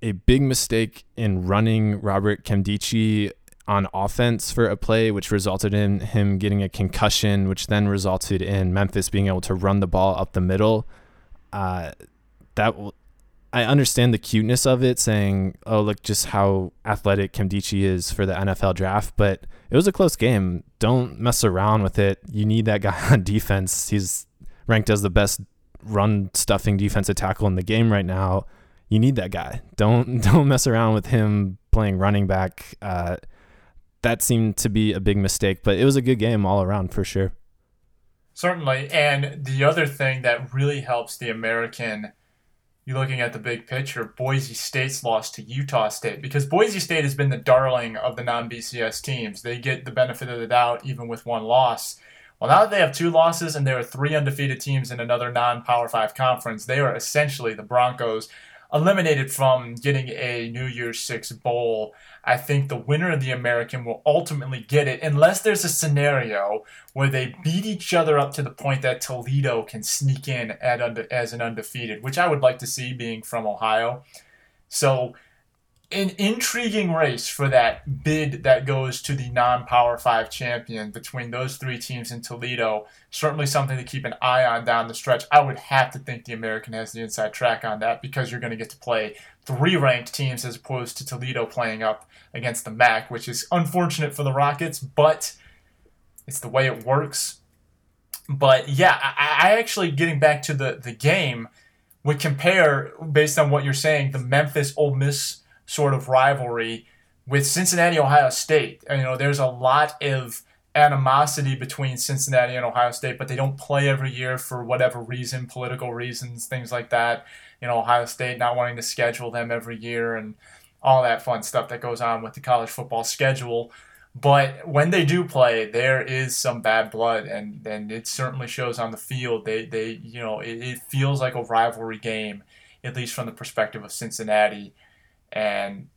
a big mistake in running Robert Nkemdiche on offense for a play, which resulted in him getting a concussion, which then resulted in Memphis being able to run the ball up the middle. Uh, that I understand the cuteness of it, saying, "Oh, look just how athletic Nkemdiche is for the NFL draft," but it was a close game. Don't mess around with it. You need that guy on defense. He's ranked as the best run stuffing defensive tackle in the game right now. You need that guy. Don't don't mess around with him playing running back. Uh, that seemed to be a big mistake, but it was a good game all around for sure. Certainly, and the other thing that really helps the American you're looking at the big picture, Boise State's loss to Utah State because Boise State has been the darling of the non BCS teams. They get the benefit of the doubt even with one loss. Well, now that they have two losses and there are three undefeated teams in another non Power 5 conference, they are essentially the Broncos eliminated from getting a New Year's Six bowl. I think the winner of the American will ultimately get it, unless there's a scenario where they beat each other up to the point that Toledo can sneak in at as an undefeated, which I would like to see being from Ohio. So an intriguing race for that bid that goes to the non Power 5 champion between those three teams in Toledo. Certainly something to keep an eye on down the stretch. I would have to think the American has the inside track on that because you're going to get to play three ranked teams as opposed to Toledo playing up against the MAC, which is unfortunate for the Rockets, but it's the way it works. But yeah, I, I actually, getting back to the, the game, would compare, based on what you're saying, the Memphis Ole Miss sort of rivalry with Cincinnati Ohio State. You know, there's a lot of animosity between Cincinnati and Ohio State, but they don't play every year for whatever reason, political reasons, things like that. You know, Ohio State not wanting to schedule them every year and all that fun stuff that goes on with the college football schedule. But when they do play, there is some bad blood, and, and it certainly shows on the field. They, they you know, it, it feels like a rivalry game, at least from the perspective of Cincinnati. And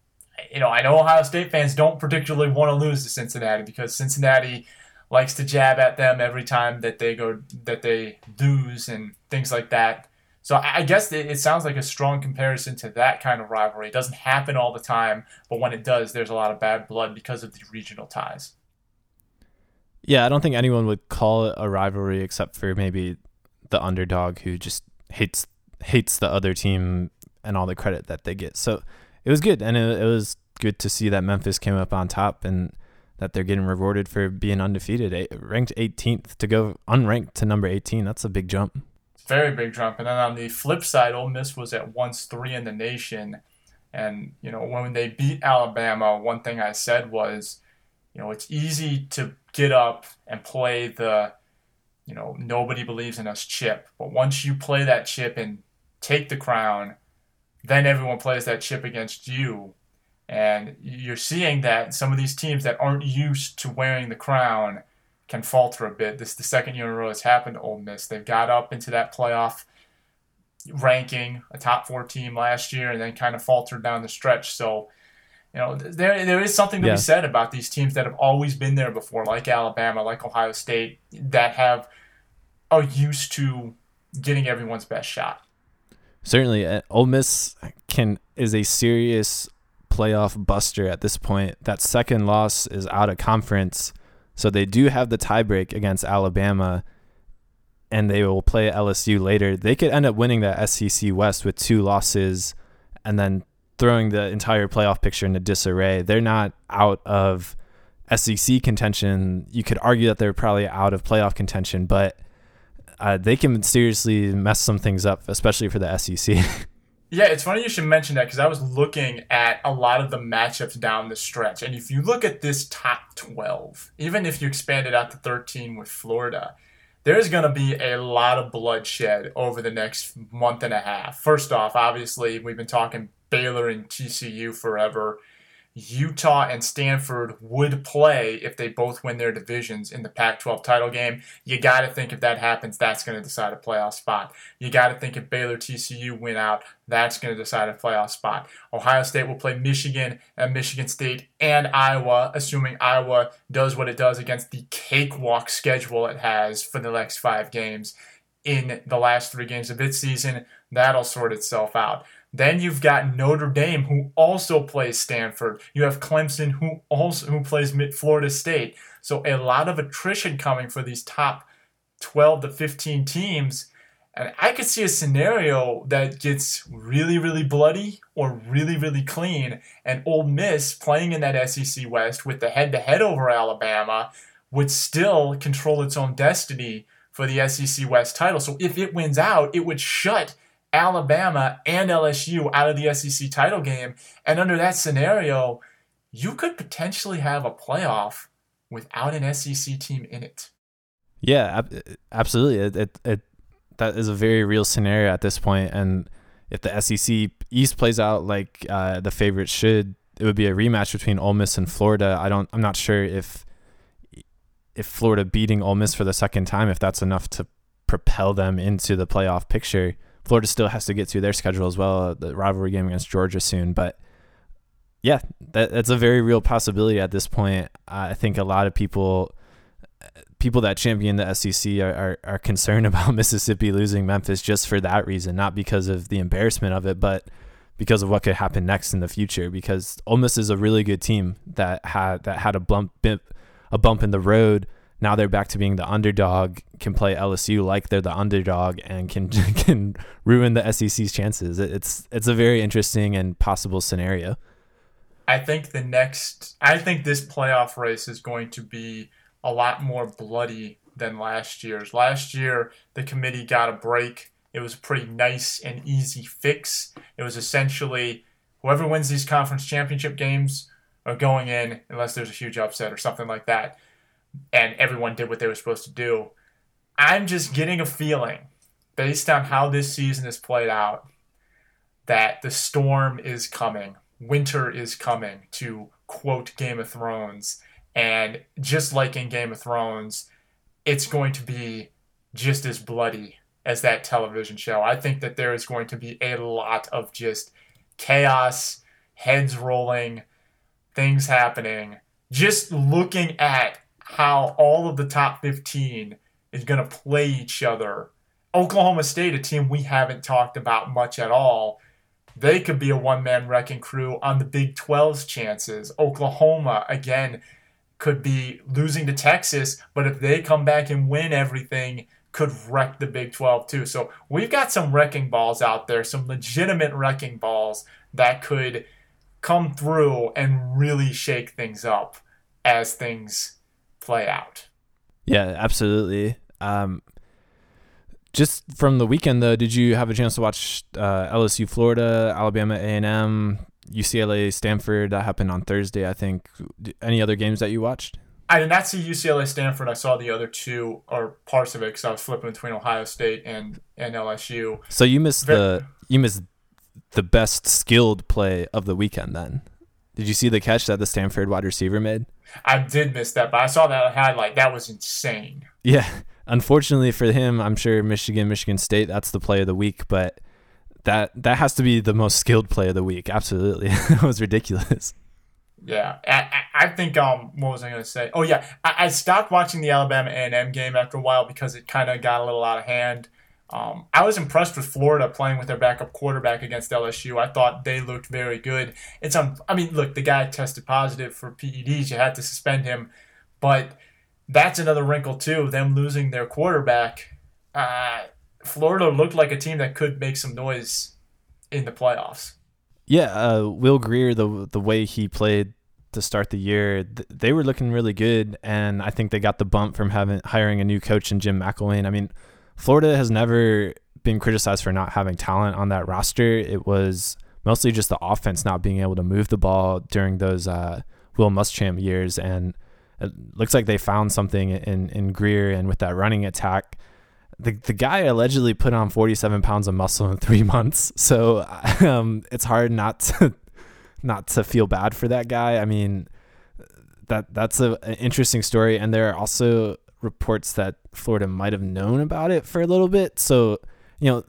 you know, I know Ohio State fans don't particularly want to lose to Cincinnati because Cincinnati likes to jab at them every time that they go that they lose and things like that. So I guess it, sounds like a strong comparison to that kind of rivalry. It doesn't happen all the time, but when it does, there's a lot of bad blood because of the regional ties. Yeah, I don't think anyone would call it a rivalry except for maybe the underdog who just hates hates the other team and all the credit that they get. So it was good, and it, it was good to see that Memphis came up on top and that they're getting rewarded for being undefeated, ranked 18th to go unranked to number 18. That's a big jump. Very big jump. And then on the flip side, Ole Miss was at once three in the nation. And, you know, when they beat Alabama, one thing I said was, you know, it's easy to get up and play the, you know, nobody believes in us chip. But once you play that chip and take the crown, then everyone plays that chip against you. And you're seeing that some of these teams that aren't used to wearing the crown can falter a bit. This is the second year in a row it's happened to Ole Miss. They've got up into that playoff ranking, a top four team last year, and then kind of faltered down the stretch. So, you know, there there is something to yeah. be said about these teams that have always been there before, like Alabama, like Ohio State, that have are used to getting everyone's best shot certainly uh, Ole Miss can is a serious playoff buster at this point. That second loss is out of conference, so they do have the tiebreak against Alabama, and they will play LSU later. They could end up winning that SEC West with two losses, and then throwing the entire playoff picture into disarray. They're not out of SEC contention. You could argue that they're probably out of playoff contention, but uh, they can seriously mess some things up, especially for the SEC. yeah, it's funny you should mention that because I was looking at a lot of the matchups down the stretch, and if you look at this top twelve, even if you expand it out to thirteen with Florida, there's going to be a lot of bloodshed over the next month and a half. First off, obviously, we've been talking Baylor and TCU forever. Utah and Stanford would play if they both win their divisions in the Pac 12 title game. You got to think if that happens, that's going to decide a playoff spot. You got to think if Baylor TCU win out, that's going to decide a playoff spot. Ohio State will play Michigan and Michigan State and Iowa, assuming Iowa does what it does against the cakewalk schedule it has for the next five games in the last three games of its season. That'll sort itself out. Then you've got Notre Dame, who also plays Stanford. You have Clemson, who also who plays Florida State. So a lot of attrition coming for these top 12 to 15 teams. And I could see a scenario that gets really, really bloody or really, really clean, and Ole Miss playing in that SEC West with the head to head over Alabama would still control its own destiny for the SEC West title. So if it wins out, it would shut Alabama and LSU out of the SEC title game. And under that scenario, you could potentially have a playoff without an SEC team in it. Yeah, absolutely. It, it, it that is a very real scenario at this point. And if the SEC East plays out like uh, the favorites should, it would be a rematch between Ole Miss and Florida. I don't. I'm not sure if if Florida beating Ole Miss for the second time, if that's enough to propel them into the playoff picture. Florida still has to get through their schedule as well, the rivalry game against Georgia soon. But yeah, that, that's a very real possibility at this point. I think a lot of people people that champion the SEC are, are, are, concerned about Mississippi losing Memphis just for that reason, not because of the embarrassment of it, but because of what could happen next in the future. Because Ole Miss is a really good team that had that had a bump a bump in the road. Now they're back to being the underdog, can play LSU like they're the underdog, and can can ruin the SEC's chances. It's it's a very interesting and possible scenario. I think the next, I think this playoff race is going to be a lot more bloody than last year's. Last year, the committee got a break. It was a pretty nice and easy fix. It was essentially whoever wins these conference championship games are going in unless there's a huge upset or something like that. And everyone did what they were supposed to do. I'm just getting a feeling, based on how this season has played out, that the storm is coming. Winter is coming, to quote Game of Thrones. And just like in Game of Thrones, it's going to be just as bloody as that television show. I think that there is going to be a lot of just chaos, heads rolling, things happening. Just looking at how all of the top 15 is going to play each other. Oklahoma State, a team we haven't talked about much at all, they could be a one man wrecking crew on the Big 12's chances. Oklahoma, again, could be losing to Texas, but if they come back and win everything, could wreck the Big 12 too. So we've got some wrecking balls out there, some legitimate wrecking balls that could come through and really shake things up as things play out. Yeah, absolutely. Um, just from the weekend though, did you have a chance to watch uh, LSU, Florida, Alabama, A and M, UCLA, Stanford? That happened on Thursday, I think. Any other games that you watched? I did not see UCLA, Stanford. I saw the other two or parts of it because I was flipping between Ohio State and and LSU. So you missed Very, the you missed the best skilled play of the weekend. Then did you see the catch that the Stanford wide receiver made? I did miss that, but I saw that highlight. That was insane. Yeah, unfortunately for him, I'm sure Michigan, Michigan State, that's the play of the week, but that that has to be the most skilled play of the week. Absolutely, it was ridiculous. Yeah, I, I think um, what was I going to say? Oh yeah, I, I stopped watching the Alabama A and M game after a while because it kind of got a little out of hand. Um, I was impressed with Florida playing with their backup quarterback against LSU. I thought they looked very good. It's um, I mean, look, the guy tested positive for PEDs. You had to suspend him, but that's another wrinkle too. Them losing their quarterback. Uh, Florida looked like a team that could make some noise in the playoffs. Yeah, uh, Will Grier, the the way he played to start the year, th- they were looking really good, and I think they got the bump from having hiring a new coach in Jim McElwain. I mean, Florida has never been criticized for not having talent on that roster. It was mostly just the offense not being able to move the ball during those uh, Will Muschamp years, and it looks like they found something in in Grier and with that running attack. The, the guy allegedly put on 47 pounds of muscle in three months, so um, it's hard not to not to feel bad for that guy. I mean, that that's a, an interesting story, and there are also reports that Florida might have known about it for a little bit. So, you know,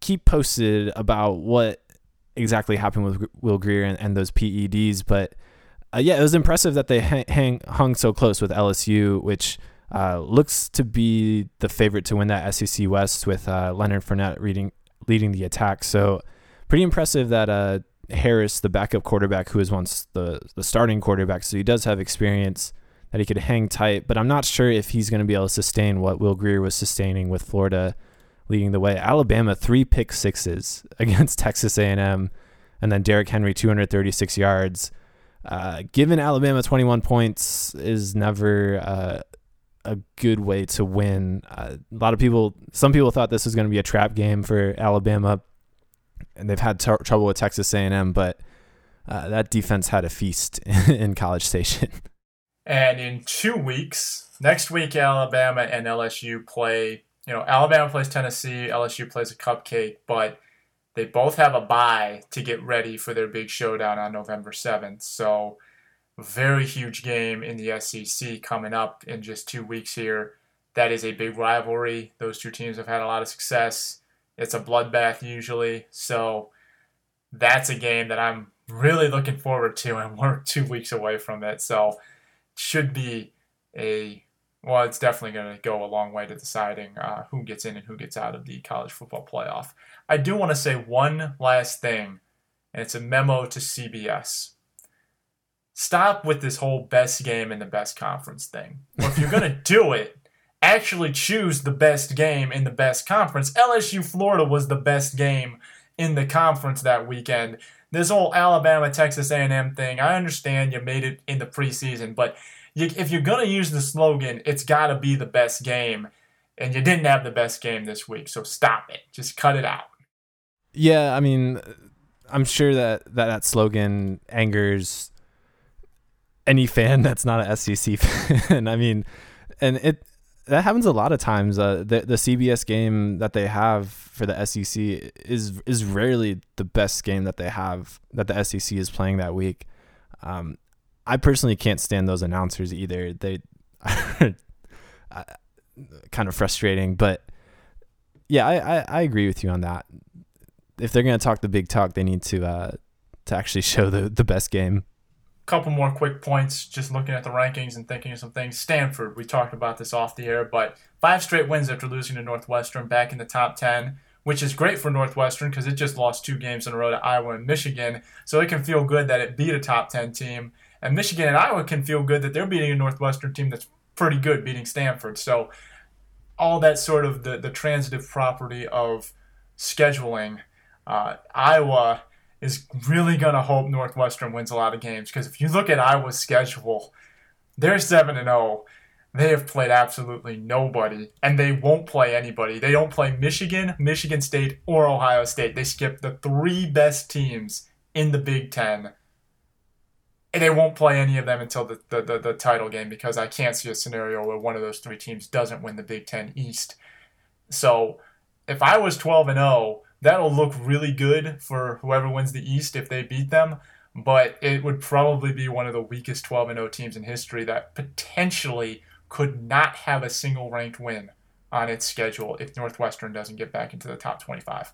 keep posted about what exactly happened with Will Grier and, and those PEDs. But uh, yeah, it was impressive that they hang, hung so close with LSU, which uh, looks to be the favorite to win that SEC West with uh, Leonard Fournette reading, leading the attack. So pretty impressive that uh, Harris, the backup quarterback, who was once the the starting quarterback, so he does have experience that he could hang tight. But I'm not sure if he's going to be able to sustain what Will Grier was sustaining with Florida leading the way. Alabama three pick sixes against Texas A&M, and then Derrick Henry 236 yards. Uh, given Alabama 21 points is never uh, a good way to win. Uh, a lot of people, some people thought this was going to be a trap game for Alabama, and they've had trouble with Texas A&M, but uh, that defense had a feast in College Station. And in two weeks, next week, Alabama and LSU play. You know, Alabama plays Tennessee, LSU plays a cupcake, but they both have a bye to get ready for their big showdown on November 7th. So, very huge game in the SEC coming up in just two weeks here. That is a big rivalry. Those two teams have had a lot of success. It's a bloodbath usually. So, that's a game that I'm really looking forward to, and we're two weeks away from it. So, should be a well, it's definitely going to go a long way to deciding uh, who gets in and who gets out of the college football playoff. I do want to say one last thing, and it's a memo to CBS. Stop with this whole best game in the best conference thing. Or if you're going to do it, actually choose the best game in the best conference. LSU Florida was the best game in the conference that weekend. This whole Alabama Texas A&M thing, I understand you made it in the preseason, but you, if you're to use the slogan, it's got to be the best game. And you didn't have the best game this week, so stop it. Just cut it out. Yeah, I mean, I'm sure that that, that slogan angers any fan that's not an SEC fan. I mean, and it that happens a lot of times. Uh, the the CBS game that they have for the SEC is is rarely the best game that they have that the SEC is playing that week. Um, I personally can't stand those announcers either. They are kind of frustrating, but yeah, I, I, I, agree with you on that. If they're gonna talk the big talk, they need to uh, to actually show the the best game. Couple more quick points, just looking at the rankings and thinking of some things. Stanford, we talked about this off the air, but five straight wins after losing to Northwestern, back in the top ten which is great for Northwestern because it just lost two games in a row to Iowa and Michigan. So it can feel good that it beat a top 10 team. And Michigan and Iowa can feel good that they're beating a Northwestern team that's pretty good, beating Stanford. So all that sort of the, the transitive property of scheduling. Uh, Iowa is really going to hope Northwestern wins a lot of games because if you look at Iowa's schedule, they're 7 and 0. They have played absolutely nobody, and they won't play anybody. They don't play Michigan, Michigan State, or Ohio State. They skip the three best teams in the Big Ten and they won't play any of them until the, the, the, the, title game because I can't see a scenario where one of those three teams doesn't win the Big Ten East. So if I was 12 and 0, that'll look really good for whoever wins the East if they beat them. But it would probably be one of the weakest 12 0 teams in history that potentially could not have a single ranked win on its schedule if Northwestern doesn't get back into the top 25.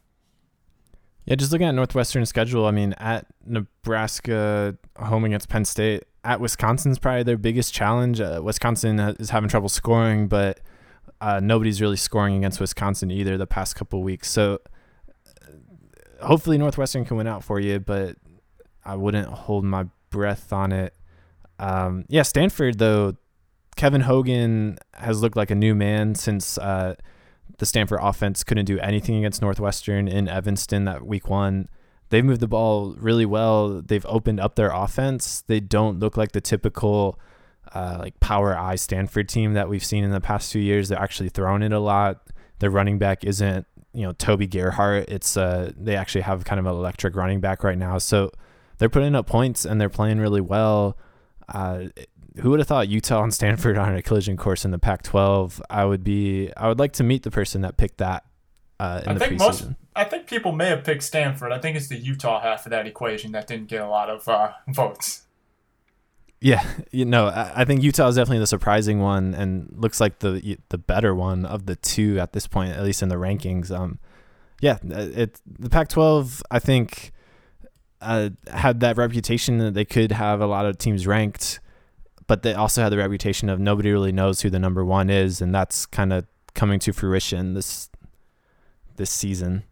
Yeah, just looking at Northwestern's schedule, I mean, at Nebraska, home against Penn State, at Wisconsin's probably their biggest challenge. Uh, Wisconsin is having trouble scoring, but uh, nobody's really scoring against Wisconsin either the past couple weeks. So hopefully Northwestern can win out for you, but I wouldn't hold my breath on it. Um, yeah, Stanford though, Kevin Hogan has looked like a new man since. Uh, the Stanford offense couldn't do anything against Northwestern in Evanston that week one. They've moved the ball really well. They've opened up their offense. They don't look like the typical uh, like power I Stanford team that we've seen in the past few years. They're actually throwing it a lot. Their running back isn't you know Toby Gerhart. It's uh they actually have kind of an electric running back right now. So they're putting up points and they're playing really well. Uh, who would have thought Utah and Stanford on a collision course in the Pac-12? I would be. I would like to meet the person that picked that uh, in I the think preseason. Most, I think people may have picked Stanford. I think it's the Utah half of that equation that didn't get a lot of uh, votes. Yeah, you know, I, think Utah is definitely the surprising one, and looks like the the better one of the two at this point, at least in the rankings. Um, yeah, it the Pac-12. I think uh, had that reputation that they could have a lot of teams ranked but they also had the reputation of nobody really knows who the number one is, and that's kind of coming to fruition this this season.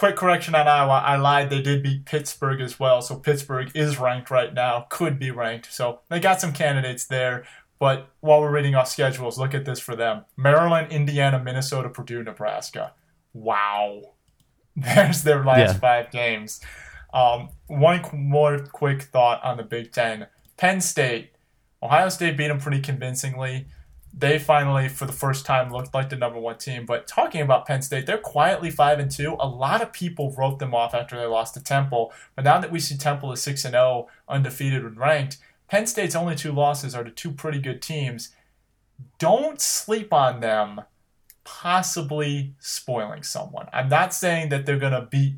Quick correction on Iowa. I lied. They did beat Pittsburgh as well. So Pittsburgh is ranked right now, could be ranked. So they got some candidates there. But while we're reading off schedules, look at this for them Maryland, Indiana, Minnesota, Purdue, Nebraska. Wow. There's their last Yeah. five games. Um, one more quick thought on the Big Ten. Penn State, Ohio State beat them pretty convincingly. They finally, for the first time, looked like the number one team. But talking about Penn State, they're quietly five and two. A lot of people wrote them off after they lost to Temple. But now that we see Temple is six and zero, undefeated and ranked, Penn State's only two losses are to two pretty good teams. Don't sleep on them possibly spoiling someone. I'm not saying that they're going to beat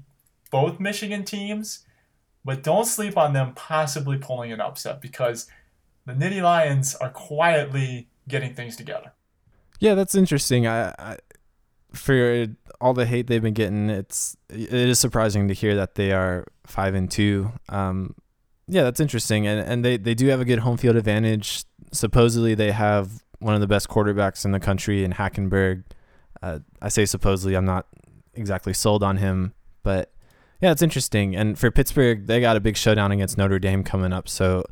both Michigan teams, but don't sleep on them possibly pulling an upset because the Nittany Lions are quietly getting things together. Yeah, that's interesting. I, I for all the hate they've been getting, it's it is surprising to hear that they are five and two. Um, yeah, that's interesting, and and they they do have a good home field advantage. Supposedly, they have one of the best quarterbacks in the country in Hackenberg. Uh, I say supposedly, I'm not exactly sold on him, but yeah, it's interesting. And for Pittsburgh, they got a big showdown against Notre Dame coming up. So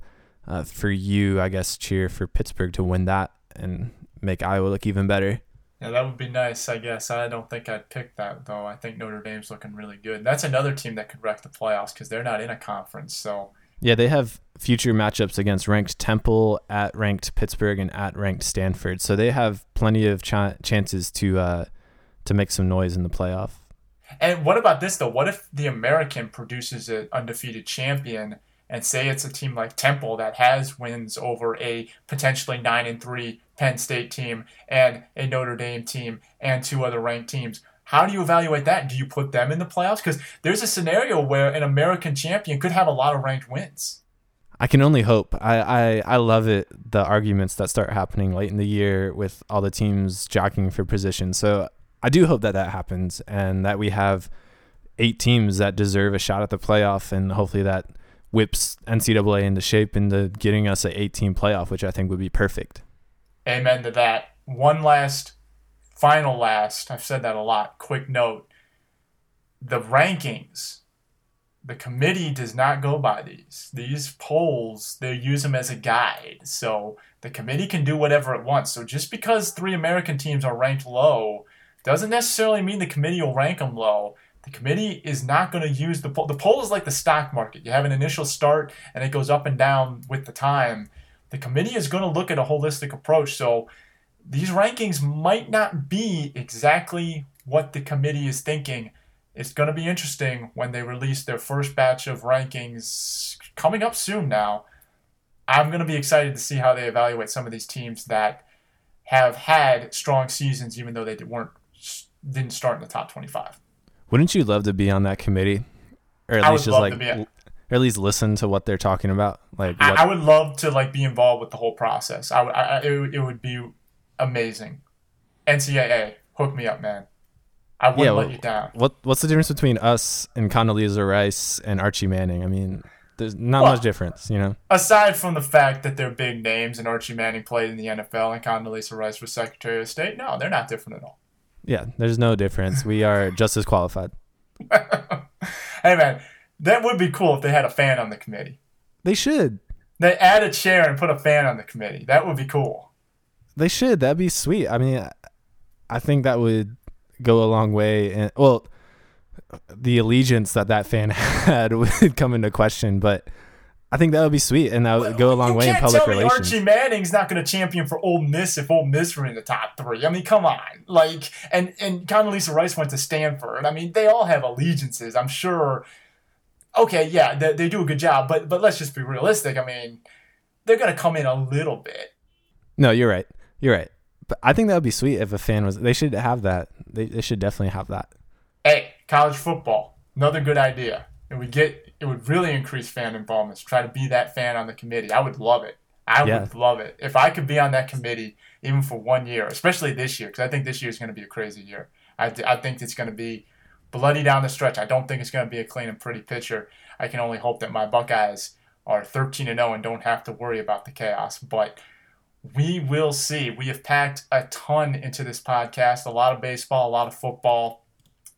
uh, for you, I guess cheer for Pittsburgh to win that and make Iowa look even better. Yeah, that would be nice, I guess. I don't think I'd pick that, though. I think Notre Dame's looking really good. That's another team that could wreck the playoffs because they're not in a conference. So, Yeah, they have future matchups against ranked Temple, at ranked Pittsburgh, and at ranked Stanford. So they have plenty of ch- chances to uh, to make some noise in the playoff. and what about this, though? What if the American produces an undefeated champion and say it's a team like Temple that has wins over a potentially 9 and 3 Penn State team and a Notre Dame team and two other ranked teams? How do you evaluate that? Do you put them in the playoffs? Because there's a scenario where an American champion could have a lot of ranked wins. I can only hope. I, I, I love it. The arguments that start happening late in the year with all the teams jockeying for position. So I do hope that that happens and that we have eight teams that deserve a shot at the playoff, and hopefully that whips NCAA into shape into getting us an eight-team playoff, which I think would be perfect. Amen to that. One last, final last, I've said that a lot. Quick note the rankings, the committee does not go by these. These polls, they use them as a guide. So the committee can do whatever it wants. So just because three American teams are ranked low doesn't necessarily mean the committee will rank them low. The committee is not going to use the poll. The poll is like the stock market. You have an initial start and it goes up and down with the time. The committee is going to look at a holistic approach. So these rankings might not be exactly what the committee is thinking. It's going to be interesting when they release their first batch of rankings coming up soon now. I'm going to be excited to see how they evaluate some of these teams that have had strong seasons even though they weren't didn't start in the top 25. Wouldn't you love to be on that committee, or at I least just like, or at least listen to what they're talking about? Like, I, what, I would love to like be involved with the whole process. I, would- I, it, would- it would be amazing. NCAA, hook me up, man. I wouldn't Yeah, let you down. what what's the difference between us and Condoleezza Rice and Archie Manning? I mean, there's not Well- much difference, you know. Aside from the fact that they're big names and Archie Manning played in the NFL and Condoleezza Rice was Secretary of State, no, they're not different at all. Yeah, there's no difference. We are just as qualified. hey, man, that would be cool if they had a fan on the committee. They should. They add a chair and put a fan on the committee. That would be cool. They should. That'd be sweet. I mean, I think that would go a long way. And well, the allegiance that that fan had would come into question, but I think that would be sweet, and that would go a long you way in public tell me relations. Archie Manning's not going to champion for Ole Miss if Ole Miss were in the top three. I mean, come on. Like, and and Condoleezza Rice went to Stanford. I mean, they all have allegiances. I'm sure. Okay, yeah, they, they do a good job, but but let's just be realistic. I mean, they're going to come in a little bit. No, you're right. You're right. But I think that would be sweet if a fan was. They should have that. They, they should definitely have that. Hey, college football, another good idea. and we get it would really increase fan involvement. to Try to be that fan on the committee. I would love it. I Yeah. would love it if I could be on that committee even for one year, especially this year, because I think this year is going to be a crazy year. I, I think it's going to be bloody down the stretch. I don't think it's going to be a clean and pretty picture. I can only hope that my Buckeyes are 13 and 0 and don't have to worry about the chaos. But we will see. We have packed a ton into this podcast a lot of baseball, a lot of football.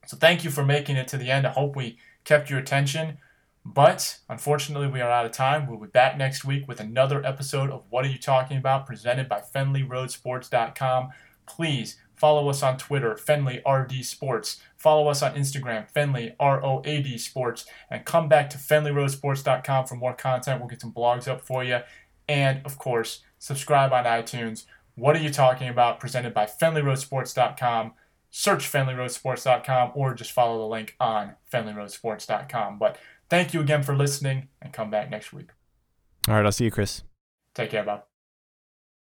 So thank you for making it to the end. I hope we kept your attention. But unfortunately, we are out of time. We'll be back next week with another episode of What Are You Talking About, presented by FenleyRoadSports.com. Please Follow us on Twitter, Fenley RD Sports. Follow us on Instagram, Fenley ROAD Sports. And come back to FenleyRoadSports.com for more content. We'll get some blogs up for you. And of course, subscribe on iTunes. What are you talking about? Presented by FenleyRoadSports.com. Search FenleyRoadSports.com or just follow the link on FenleyRoadSports.com. But thank you again for listening and come back next week. All right, I'll see you, Chris. Take care, Bob.